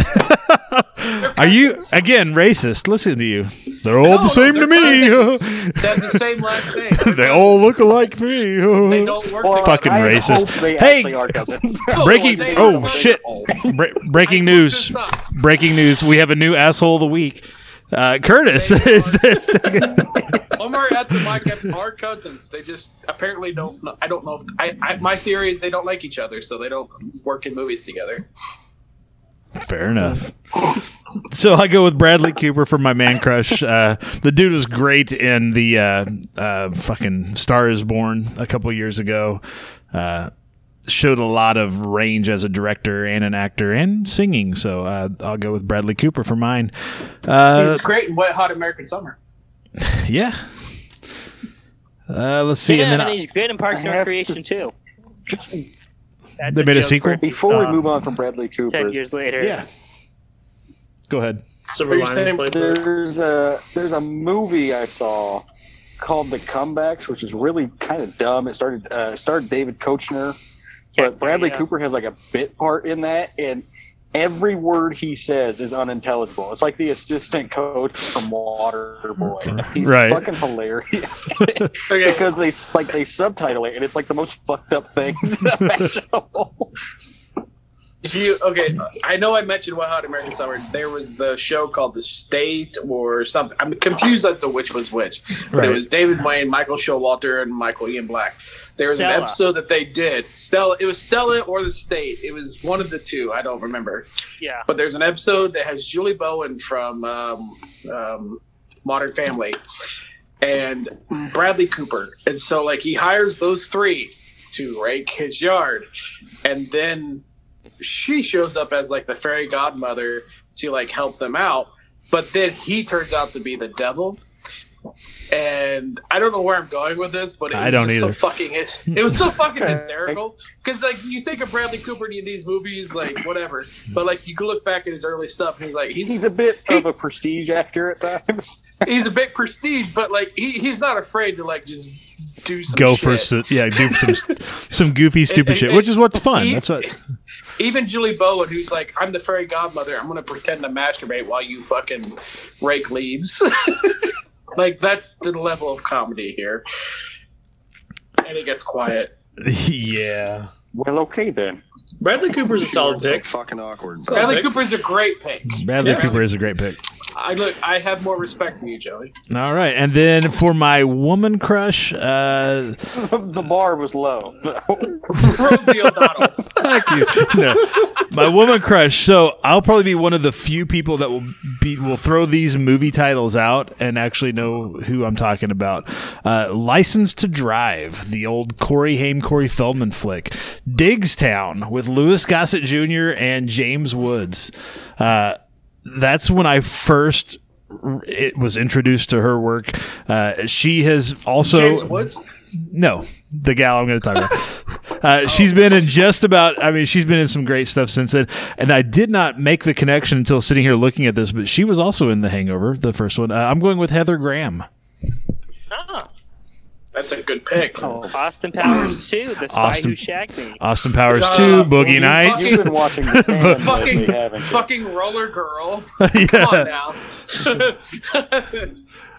are you again racist? Listen to you. They're all No, the same no, to me. cousins. They have the same last name. they all look alike to me. They don't work Well. Fucking I racist. Hey! actually are cousins. No, breaking- oh, they- shit. Bre- breaking news. looked this up. Breaking news. We have a new asshole of the week. Uh, Curtis is, is Omar Epps and Mike Epps are cousins. They just apparently don't. Know, I don't know if I, I. My theory is they don't like each other, so they don't work in movies together. Fair enough. So I go with Bradley Cooper for my man crush. Uh, the dude was great in the uh, uh, fucking Star Is Born a couple years ago. Showed a lot of range as a director and an actor and singing. So uh, I'll go with Bradley Cooper for mine. Uh, He's great in Wet Hot American Summer. [LAUGHS] yeah. Uh, let's see, yeah, and then and I- he's good in Parks I and Recreation to- too. That's They made a joke sequel? for, Before we uh, move on from Bradley Cooper, ten years later. yeah. Go ahead. Silver You're Linings saying there's a there's a movie I saw called The Comebacks, which is really kind of dumb. It started uh, starred David Koechner, Yeah, but Bradley yeah. Cooper has like a bit part in that, and every word he says is unintelligible. It's like the assistant coach from Waterboy. [LAUGHS] He's Right. fucking hilarious [LAUGHS] because they like they subtitle it, and it's like the most fucked up things [LAUGHS] imaginable. If you okay, I know I mentioned Wet Hot American Summer. There was the show called The State or something. I'm confused as to which was which, but Right. it was David Wain, Michael Showalter, and Michael Ian Black. There was an episode that they did Stella. It was Stella or The State. It was one of the two. I don't remember. Yeah. But there's an episode that has Julie Bowen from um, um, Modern Family and Bradley Cooper, and so like he hires those three to rake his yard, and then she shows up as like the fairy godmother to like help them out, but then he turns out to be the devil. And I don't know where I'm going with this, but it I don't just either. so fucking it was so [LAUGHS] fucking hysterical because like you think of Bradley Cooper in these movies, like whatever, but like you can look back at his early stuff and he's like he's He's a bit of a prestige actor at times. [LAUGHS] he's a bit prestige, but like he, he's not afraid to like just do some Go shit. for s- yeah, do some [LAUGHS] some goofy stupid And- shit, and- which is what's fun. he- That's what. Even Julie Bowen, who's like, I'm the fairy godmother. I'm gonna pretend to masturbate while you fucking rake leaves. [LAUGHS] like that's the level of comedy here. And it gets quiet. [LAUGHS] yeah. Well, okay then. Bradley Cooper's a solid pick. fucking awkward. Solid Bradley pick. Cooper's a great pick. Bradley Yeah. Cooper is a great pick. I look. I have more respect for you, Joey. All right, and then for my woman crush, uh, [LAUGHS] the bar was low. Rosie O'Donnell. [LAUGHS] Thank you. No, my woman crush. So I'll probably be one of the few people that will be will throw these movie titles out and actually know who I'm talking about. Uh, License to Drive, the old Corey Haim, Corey Feldman flick. Diggstown with Louis Gossett Jr. and James Woods. Uh, that's when I first. It was introduced to her work. Uh, she has also James Woods. no, the gal I'm going to talk about. [LAUGHS] Uh, she's been in just about. I mean, she's been in some great stuff since then. And I did not make the connection until sitting here looking at this, but she was also in The Hangover, the first one. Uh, I'm going with Heather Graham. That's a good pick. Austin Powers too. The spy Austin- who shagged me. Austin Powers Uh, 2, Boogie you Nights. You've been watching the [LAUGHS] stand fucking haven't fucking roller girl. Yeah. [LAUGHS] Come on now. [LAUGHS]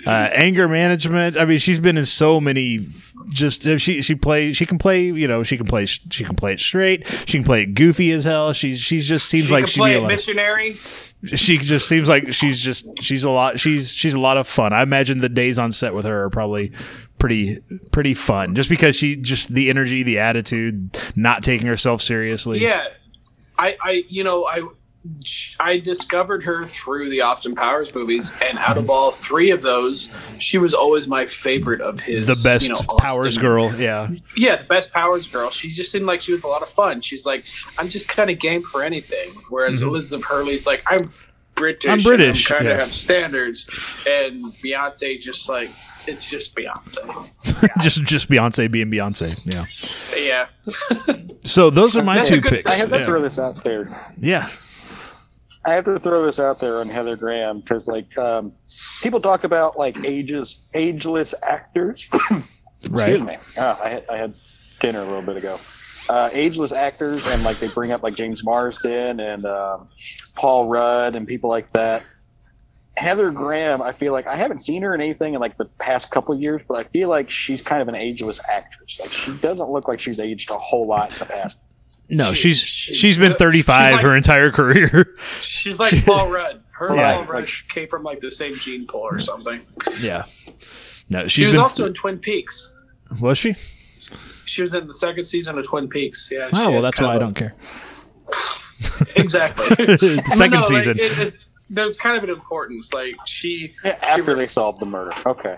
uh, anger management. I mean, she's been in so many. Just if she she plays, she can play. You know, she can play. She can play it straight. She can play it goofy as hell. She's she's just seems she like can she'd play be a a lot. Of, missionary. she just seems like she's just she's a lot. She's she's a lot of fun. I imagine the days on set with her are probably pretty pretty fun. Just because she just the energy, the attitude, not taking herself seriously. Yeah, I, I, you know, I, I discovered her through the Austin Powers movies, and out of all three of those, she was always my favorite of his. the best you know, powers girl. Yeah, Yeah, the best powers girl. She just seemed like she was a lot of fun. She's like, I'm just kind of game for anything. Whereas Mhm. Elizabeth Hurley's like, I'm British. I'm British, kind of yeah. have standards, and Beyonce just like it's just Beyonce. [LAUGHS] just just Beyonce being Beyonce. Yeah. Yeah. So those are my That's two good- picks. I have to Yeah. throw this out there. yeah. I have to throw this out there on Heather Graham because, like, um, people talk about like ages, ageless actors. [COUGHS] Right. Excuse me. Ah, I had I had dinner a little bit ago. Uh, ageless actors, and like they bring up like James Marsden and um, Paul Rudd and people like that. Heather Graham, I feel like I haven't seen her in anything in like the past couple of years, but I feel like she's kind of an ageless actress. Like she doesn't look like she's aged a whole lot in the past. No, She- she's she- she's been 35 like- her entire career. She's like Paul Rudd. Her and Yeah, Paul Rudd like- came from like the same gene pool or something. yeah. No, she's She was been also in Twin Peaks. was she? She was in the second season of Twin Peaks. Yeah. Oh, she well, that's why I of a- don't care. [LAUGHS] Exactly. [LAUGHS] the But second no, like, season. it- it's, there's kind of an importance. Like she Yeah, after they solved the murder. Okay.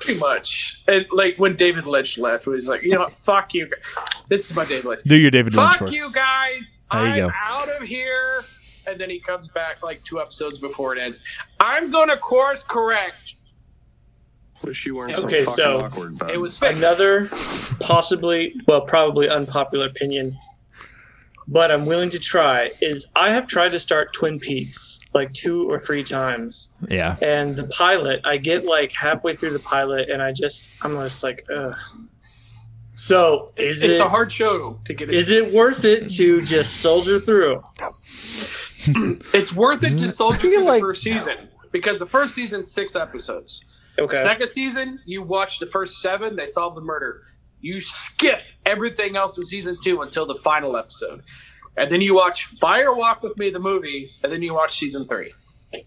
pretty much, and like when David Lynch left, he was like, you know, what, fuck you. This is my David Lynch. Do your David Lynch Fuck you guys. There you I'm go. out of here. And then he comes back like two episodes before it ends. I'm gonna course correct. Wish you weren't Okay, so so- fucking awkward, bud. It was fake. Another possibly, well, probably unpopular opinion, but I'm willing to try is I have tried to start Twin Peaks like two or three times, Yeah. and the pilot, I get like halfway through the pilot, and I just, I'm just like, ugh. So is it's it a hard show to get. is it worth it to just soldier through? [LAUGHS] It's worth it to mm, soldier feel through the like- first season because the first season's six episodes. Okay. Second season, you watch the first seven. They solve the murder. You skip everything else in season two until the final episode, and then you watch Fire Walk with Me, the movie, and then you watch season three.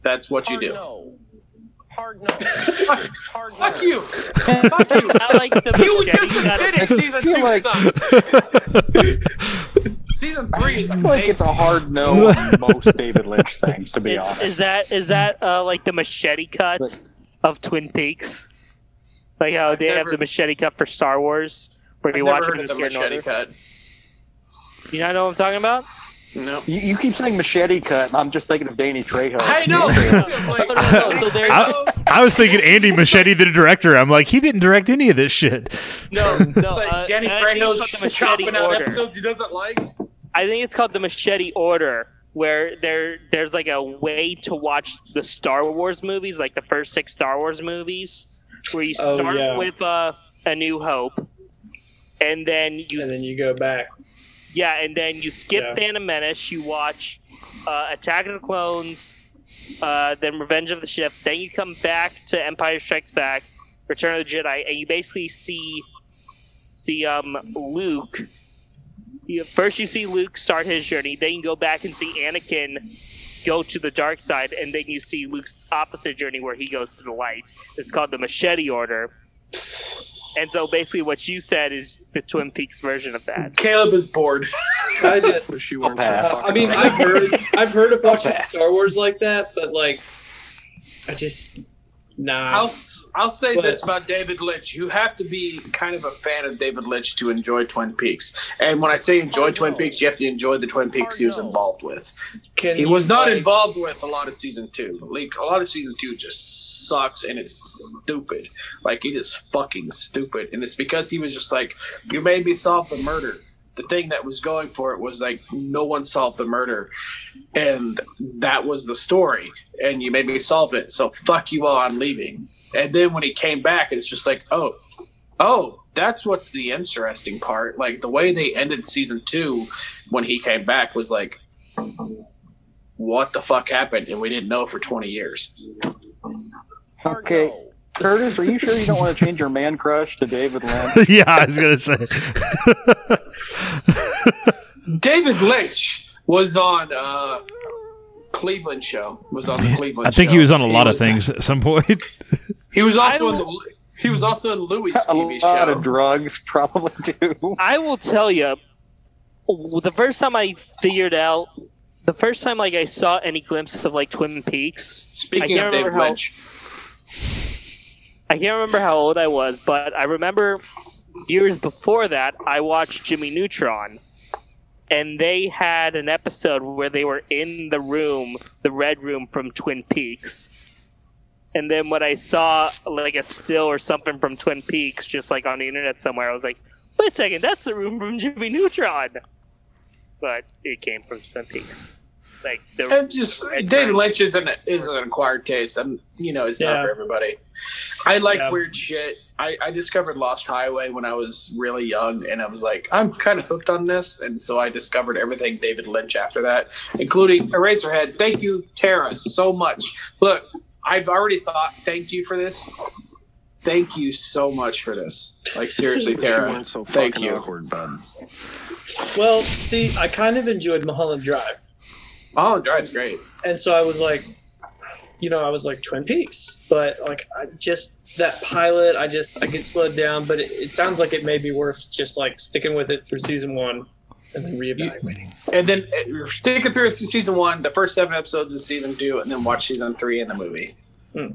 That's what you do. no. Hard no. [LAUGHS] Hard Fuck you. Fuck you. I like the You machete just cut. admitted season feel two like- sucks. [LAUGHS] season three is I feel like it's a hard no on most David Lynch things, to be Is, honest. is that is that uh, like the machete cut of Twin Peaks? Like how they have never- the machete cut for Star Wars, where I've you never watch heard it of in the the machete order. cut. You not know what I'm talking about? No. You, you keep saying machete cut, and I'm just thinking of Danny Trejo. I know. [LAUGHS] like, No, no, no. So there's I, I was thinking Andy Muschietti, the director. I'm like, he didn't direct any of this shit. no, [LAUGHS] no. It's like uh, Danny I think it's Trejo's called the chopping machete out order. episodes he doesn't like. I think it's called the Machete Order, where there there's like a way to watch the Star Wars movies, like the first six Star Wars movies, where you Oh, start yeah. with uh, A New Hope, and then you, And then you go back. yeah, and then you skip Yeah. Phantom Menace, you watch uh, Attack of the Clones, uh, then Revenge of the Sith, then you come back to Empire Strikes Back, Return of the Jedi, and you basically see see um Luke. You, first, you see Luke start his journey. Then you go back and see Anakin go to the dark side, and then you see Luke's opposite journey where he goes to the light. It's called the Machete Order. And so, basically, what you said is the Twin Peaks version of that. Caleb is bored. [LAUGHS] I just, Wish you weren't pass. so I mean. I've heard, I've heard of [LAUGHS] watching Star Wars like that, but like, I just, nah. I'll s- I'll say But- this about David Lynch: you have to be kind of a fan of David Lynch to enjoy Twin Peaks. And when I say enjoy Hard Twin no. Peaks, you have to enjoy the Twin Peaks he was no. involved with. Can He was not like- involved with a lot of season two. Like a lot of season two just sucks and it's stupid. Like it is fucking stupid, and it's because he was just like, "You made me solve the murder." The thing that was going for it was like, no one solved the murder, and that was the story. And you made me solve it, so fuck you all. I'm leaving. And then when he came back, it's just like, oh, oh, that's what's the interesting part. Like the way they ended season two when he came back was like, what the fuck happened? And we didn't know for 20 years. Okay. Curtis, are you sure you don't want to change your man crush to David Lynch? [LAUGHS] yeah, I was gonna say. David Lynch was on uh, Cleveland show. Was on the Cleveland. Show. I think show. he was on a lot of was- things at some point. [LAUGHS] He was also in the. He was also in Louis' A lot show. of drugs, [LAUGHS] probably too. I will tell you, the first time I figured out, the first time like I saw any glimpses of like Twin Peaks. Speaking I of can't David remember how- Lynch, I can't remember how old I was, but I remember years before that I watched Jimmy Neutron, and they had an episode where they were in the room, the red room from Twin Peaks. And then when I saw like a still or something from Twin Peaks, just like on the internet somewhere, I was like, "Wait a second, that's the room from Jimmy Neutron." But it came from Twin Peaks. Like the and just David Lynch is an is an acquired taste. and you know, it's not for everybody. I like Yeah. weird shit. I, I discovered Lost Highway when I was really young, and I was like, I'm kind of hooked on this, and so I discovered everything David Lynch after that, including Eraserhead. Thank you, Tara, so much. Look, I've already thought. Thank you for this. Thank you so much for this. Like seriously, [LAUGHS] Tara. weren't so thank you. awkward, bud. Well, see, I kind of enjoyed Mulholland Drive, Mulholland Drive's great. and so I was like, you know, I was like Twin Peaks, but like I just that pilot, I just I get slowed down. But it, it sounds like it may be worth just like sticking with it through season one and then reevaluating. And then uh, stick it through season one, the first seven episodes of season two, and then watch season three in the movie. Hmm.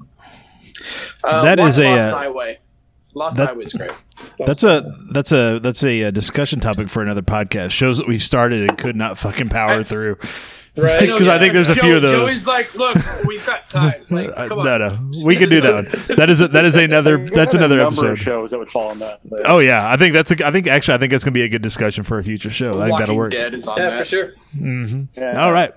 Uh, That watch is a, Lost uh, Highway. Lost that- Highway's great. That's a that's a that's a, uh discussion topic for another podcast. Shows that we've started and could not fucking power through. Right. [LAUGHS] Because I think there's a Joe- few of those. Joey's like, look, we've got time. [LAUGHS] Like, come on. no, no, we can do that. One. That is a, that is another We've a another number episode. of shows that would fall on that. list. Oh yeah, I think that's a, I think actually I think that's gonna be a good discussion for a future show. I think Walking that'll work. Dead is on Yeah, that. for sure. hmm Yeah. All right.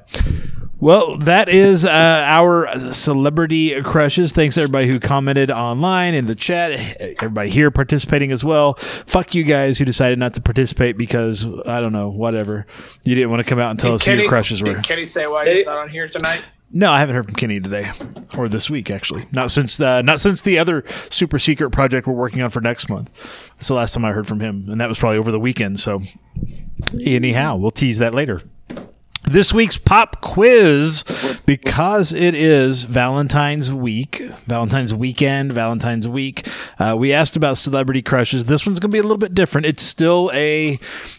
Well, that is uh, our celebrity crushes. Thanks everybody who commented online in the chat. Everybody here participating as well. Fuck you guys who decided not to participate because I don't know, whatever. You didn't want to come out and tell Did us who your crushes were. Did Kenny say why Hey. he's not on here tonight? No, I haven't heard from Kenny today or this week actually. Not since the not since the other super secret project we're working on for next month. That's the last time I heard from him, and that was probably over the weekend. So, anyhow, we'll tease that later. This week's pop quiz, because it is Valentine's week, Valentine's weekend, Valentine's week. Uh, we asked about celebrity crushes. This one's going to be a little bit different. It's still a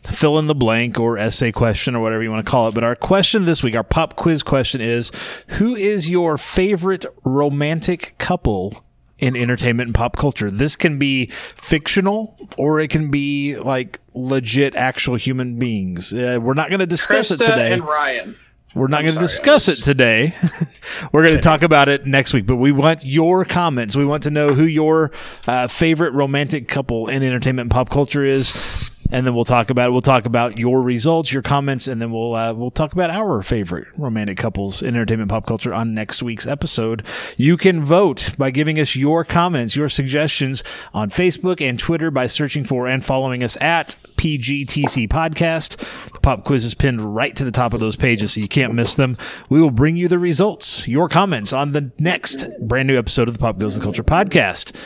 fill in the blank or essay question or whatever you want to call it. But our question this week, our pop quiz question is Who is your favorite romantic couple? In entertainment and pop culture. This can be fictional or it can be like legit actual human beings. Uh, we're not going to discuss it today. and Ryan. We're not going to discuss it today. [LAUGHS] We're going to talk about it next week, but we want your comments. We want to know who your uh, favorite romantic couple in entertainment and pop culture is. And then we'll talk about. We'll talk about your results, your comments, and then we'll uh, we'll talk about our favorite romantic couples in entertainment pop culture on next week's episode. You can vote by giving us your comments, your suggestions on Facebook and Twitter by searching for and following us at PGTC Podcast. The pop quiz is pinned right to the top of those pages, so you can't miss them. We will bring you the results, your comments on the next brand new episode of the Pop Goes the Culture podcast.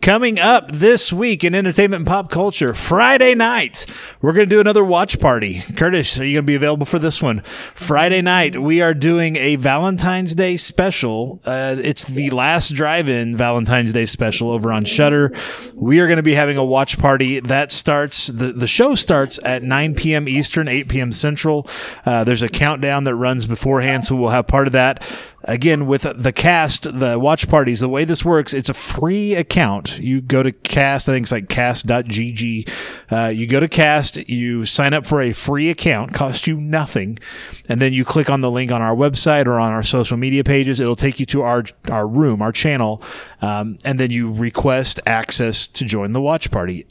Coming up this week in entertainment and pop culture, Friday night, we're going to do another watch party. Curtis, are you going to be available for this one? Friday night, we are doing a Valentine's Day special. Uh, it's the last drive-in Valentine's Day special over on Shudder. We are going to be having a watch party that starts. the The show starts at 9 p.m. Eastern, 8 p.m. Central. Uh, there's a countdown that runs beforehand, so we'll have part of that again with the Kast the watch parties the way this works it's a free account You go to Kast, I think it's like kast.gg. Uh, you go to Kast, you sign up for a free account, costs you nothing, and then you click on the link on our website or on our social media pages. It'll take you to our our room, our channel, um, and then you request access to join the watch party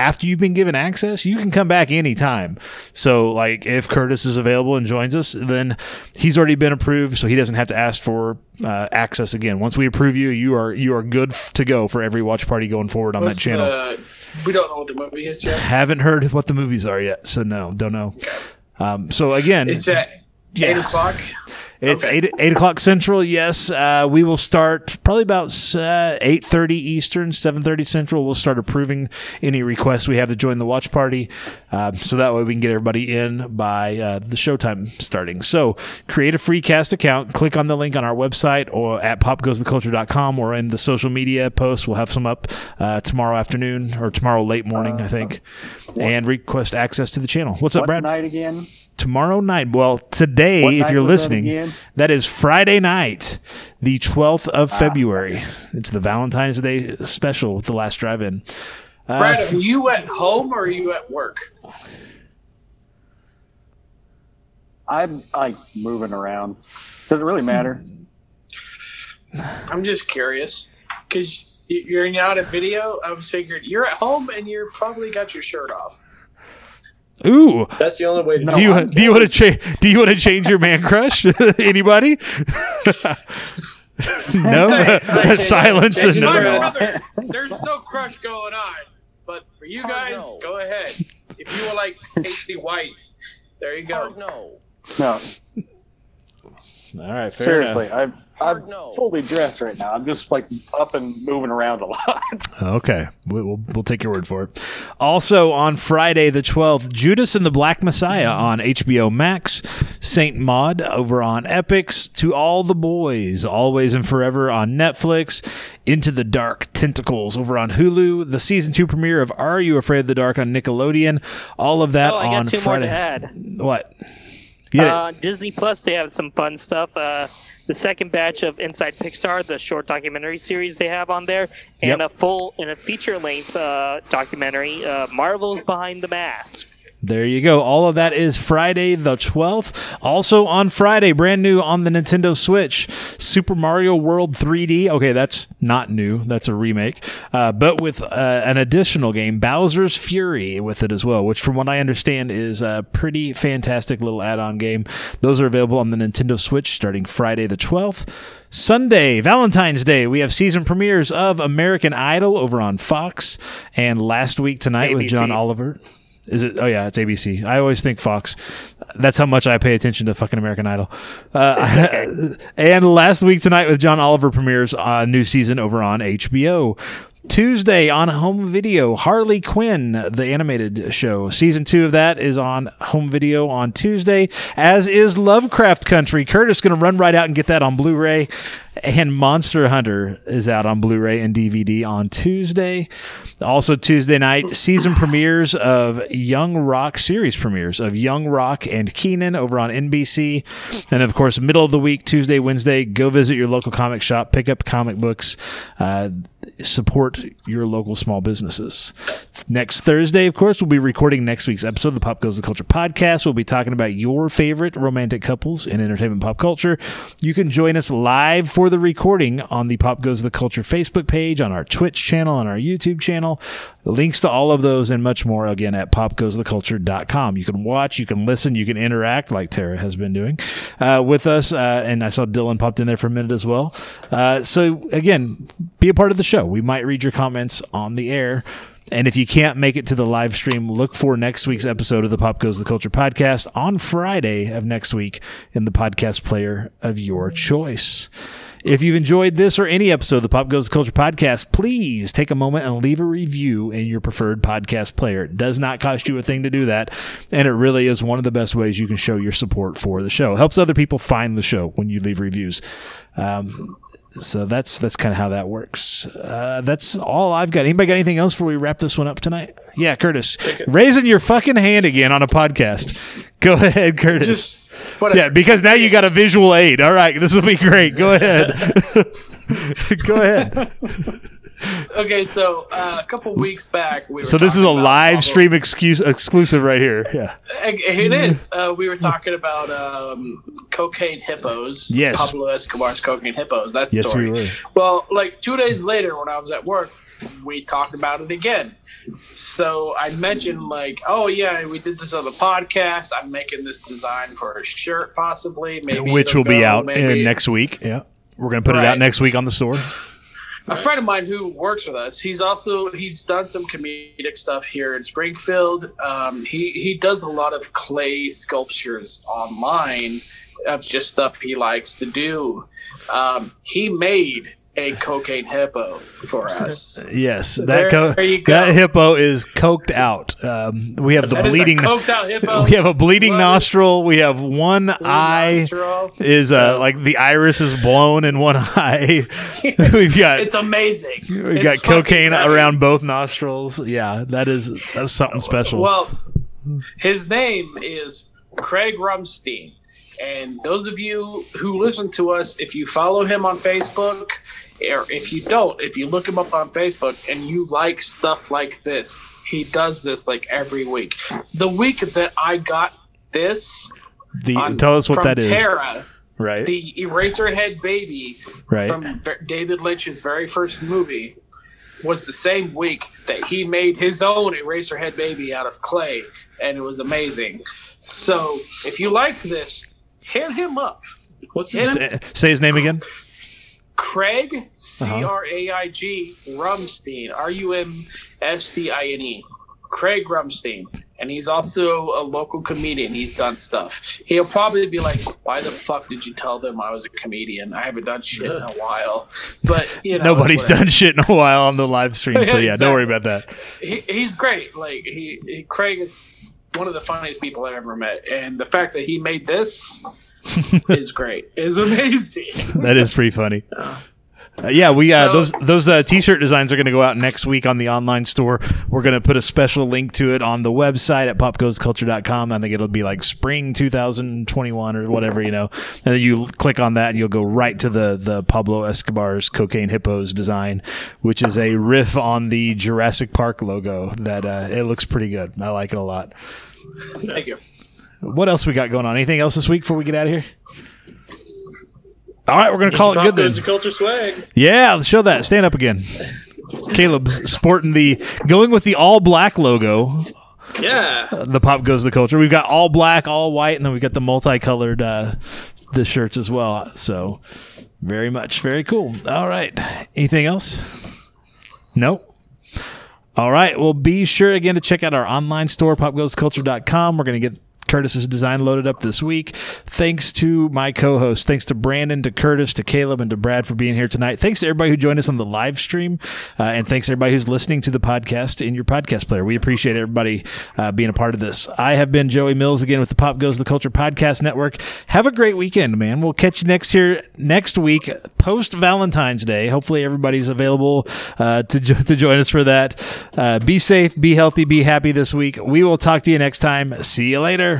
after you've been given access, you can come back anytime. So, like, if Curtis is available and joins us, then he's already been approved, so he doesn't have to ask for uh, access again. Once we approve you, you are you are good f- to go for every watch party going forward on What's that channel. the- we don't know what the movie is yet. Haven't heard what the movies are yet, so no, don't know. Um, so again, It's at eight o'clock. It's Okay. eight eight o'clock central. Yes, uh, we will start probably about uh, eight thirty Eastern, seven thirty Central. We'll start approving any requests we have to join the watch party, uh, so that way we can get everybody in by uh, the showtime starting. So create a free Kast account. Click on the link on our website or at popgoestheculture.com or in the social media posts. We'll have some up uh, tomorrow afternoon or tomorrow late morning, I think, and request access to the channel. What's up, what Brad? night again? tomorrow night. Well, today, What if you're was that listening, that is Friday night, the 12th Ah, of February. It's the Valentine's Day special with the last drive in. Uh, Brad, are you at home or are you at work? I'm like moving around. Does it really matter? I'm just curious because you're not at video. I was figured you're at home and you're probably got your shirt off. Ooh. That's the only way to do you do you want to change do you want to change your man crush? [LAUGHS] Anybody? [LAUGHS] no. [LAUGHS] Silence. It's and my no. brother. There's no crush going on. But for you guys, go ahead. If you were like Tasty white, there you go. no. No. All right, fair Seriously, enough. I've I'm fully dressed right now. I'm just like up and moving around a lot. [LAUGHS] Okay, we- we'll we'll take your word for it. Also on Friday the twelfth, Judas and the Black Messiah on HBO Max, Saint Maud over on Epix, To All the Boys, Always and Forever on Netflix, Into the Dark Tentacles over on Hulu, the season two premiere of Are You Afraid of the Dark on Nickelodeon. All of that oh, I on got two Friday. more to add. What? Yeah. Uh, Disney Plus, they have some fun stuff. Uh, the second batch of Inside Pixar, the short documentary series they have on there, and Yep. a full and a feature length uh, documentary, uh, Marvel's Behind the Mask. There you go. All of that is Friday the 12th. Also on Friday, brand new on the Nintendo Switch, Super Mario World 3D. Okay, that's not new. That's a remake. Uh, but with uh, an additional game, Bowser's Fury, with it as well, which from what I understand is a pretty fantastic little add-on game. Those are available on the Nintendo Switch starting Friday the 12th. Sunday, Valentine's Day, we have season premieres of American Idol over on Fox. And last week tonight with John Oliver. Is it? Oh yeah, it's ABC. I always think Fox. That's how much I pay attention to fucking American Idol. Uh, [LAUGHS] and last week tonight with John Oliver premieres a new season over on HBO. Tuesday on home video, Harley Quinn, the animated show. Season two of that is on home video on Tuesday, as is Lovecraft Country. Curtis going to run right out and get that on Blu ray. And Monster Hunter is out on Blu ray and DVD on Tuesday. Also, Tuesday night, season premieres of Young Rock series premieres of Young Rock and Kenan over on NBC. And of course, middle of the week, Tuesday, Wednesday, go visit your local comic shop, pick up comic books, uh, support your local small businesses. Next Thursday, of course, we'll be recording next week's episode of the Pop Goes the Culture podcast. We'll be talking about your favorite romantic couples in entertainment pop culture. You can join us live for the recording on the Pop Goes the Culture Facebook page, on our Twitch channel, on our YouTube channel. Links to all of those and much more again at popgoestheculture.com. You can watch, you can listen, you can interact like Tara has been doing uh, with us. Uh, and I saw Dylan popped in there for a minute as well. Uh, so again, be a part of the show. We might read your comments on the air. And if you can't make it to the live stream, look for next week's episode of the Pop Goes the Culture podcast on Friday of next week in the podcast player of your choice. If you've enjoyed this or any episode of the Pop Goes the Culture podcast, please take a moment and leave a review in your preferred podcast player. It does not cost you a thing to do that, and it really is one of the best ways you can show your support for the show. It helps other people find the show when you leave reviews. Um, so that's that's kind of how that works. Uh, that's all I've got. Anybody got anything else before we wrap this one up tonight? Yeah, Curtis, raising your fucking hand again on a podcast. [LAUGHS] Go ahead, Curtis. Just yeah, because now you got a visual aid. All right, this will be great. Go [LAUGHS] ahead. [LAUGHS] Go ahead. Okay, so uh, a couple weeks back, we were So this is a live stream excuse exclusive right here. Yeah. It is. Uh, we were talking about um, cocaine hippos. Yes. Pablo Escobar's cocaine hippos. That Yes, story. we. Well, like two days later, when I was at work, we talked about it again. So I mentioned like, oh yeah, we did this on the podcast. I'm making this design for a shirt, possibly, maybe Which will be out maybe- in next week. Yeah. We're gonna put it out next week on the store. A friend of mine who works with us he's also he's done some comedic stuff here in springfield. Um, he he does a lot of clay sculptures online of just stuff he likes to do. Um, he made a cocaine hippo for [LAUGHS] us Yes, that There co- you go. that hippo is coked out. Um, we have the That is bleeding. coked out hippo. [LAUGHS] We have a bleeding Blood. nostril. We have one eye nostril. is uh, like the iris is blown in one [LAUGHS] eye. We've got it's amazing we've It's got cocaine great. around both nostrils. Yeah, that is that's something special. Well, his name is Craig Rumstine. And those of you who listen to us, if you follow him on Facebook, or if you don't, if you look him up on Facebook and you like stuff like this, he does this like every week. The week that I got this, the on- tell us what that is. Tara, right. the Eraserhead baby Right. from David Lynch's very first movie was the same week that he made his own Eraserhead baby out of clay, and it was amazing. So if you like this, hit him up. What's hit him? Say- his name again. Craig uh-huh. C R A I G Rumstine R U M S T I N E Craig Rumstine. And he's also a local comedian. He's done stuff. He'll probably be like why the fuck did you tell them I was a comedian? I haven't done shit in a while. But you know Nobody's done shit in a while on the live stream, so yeah, don't worry about that. [LAUGHS] he, he's great. Like he, he Craig is one of the funniest people I've ever met. And the fact that he made this [LAUGHS] is great. Is amazing. That is pretty funny. Uh, yeah, we uh, So- those those uh, t-shirt designs are going to go out next week on the online store. We're going to put a special link to it on the website at popgoesculture.com. I think it'll be like spring 2021 or whatever, you know. And then you click on that and you'll go right to the the Pablo Escobar's Cocaine Hippos design, which is a riff on the Jurassic Park logo that uh, it looks pretty good. I like it a lot. thank you What else we got going on? Anything else this week before we get out of here? All right, we're going to call it good then. There's the culture swag. Yeah, let's show that. Stand up again. [LAUGHS] Caleb's sporting the going with the all black logo. Yeah. The pop goes the culture. We've got all black, all white, and then we've got the multicolored uh, the shirts as well. So very much, very cool. All right. Anything else? Nope. All right. Well, be sure again to check out our online store, popgoesculture.com. We're going to get Curtis's design loaded up this week. Thanks to my co-host. Thanks to Brandon, to Curtis, to Caleb, and to Brad for being here tonight. Thanks to everybody who joined us on the live stream, uh, and thanks to everybody who's listening to the podcast in your podcast player. We appreciate everybody uh, being a part of this. I have been Joey Mills again with the Pop Goes the Culture podcast network. Have a great weekend, man. We'll catch you next here next week post Valentine's Day. Hopefully, everybody's available uh, to jo- to join us for that. Uh, be safe, be healthy, be happy this week. We will talk to you next time. See you later.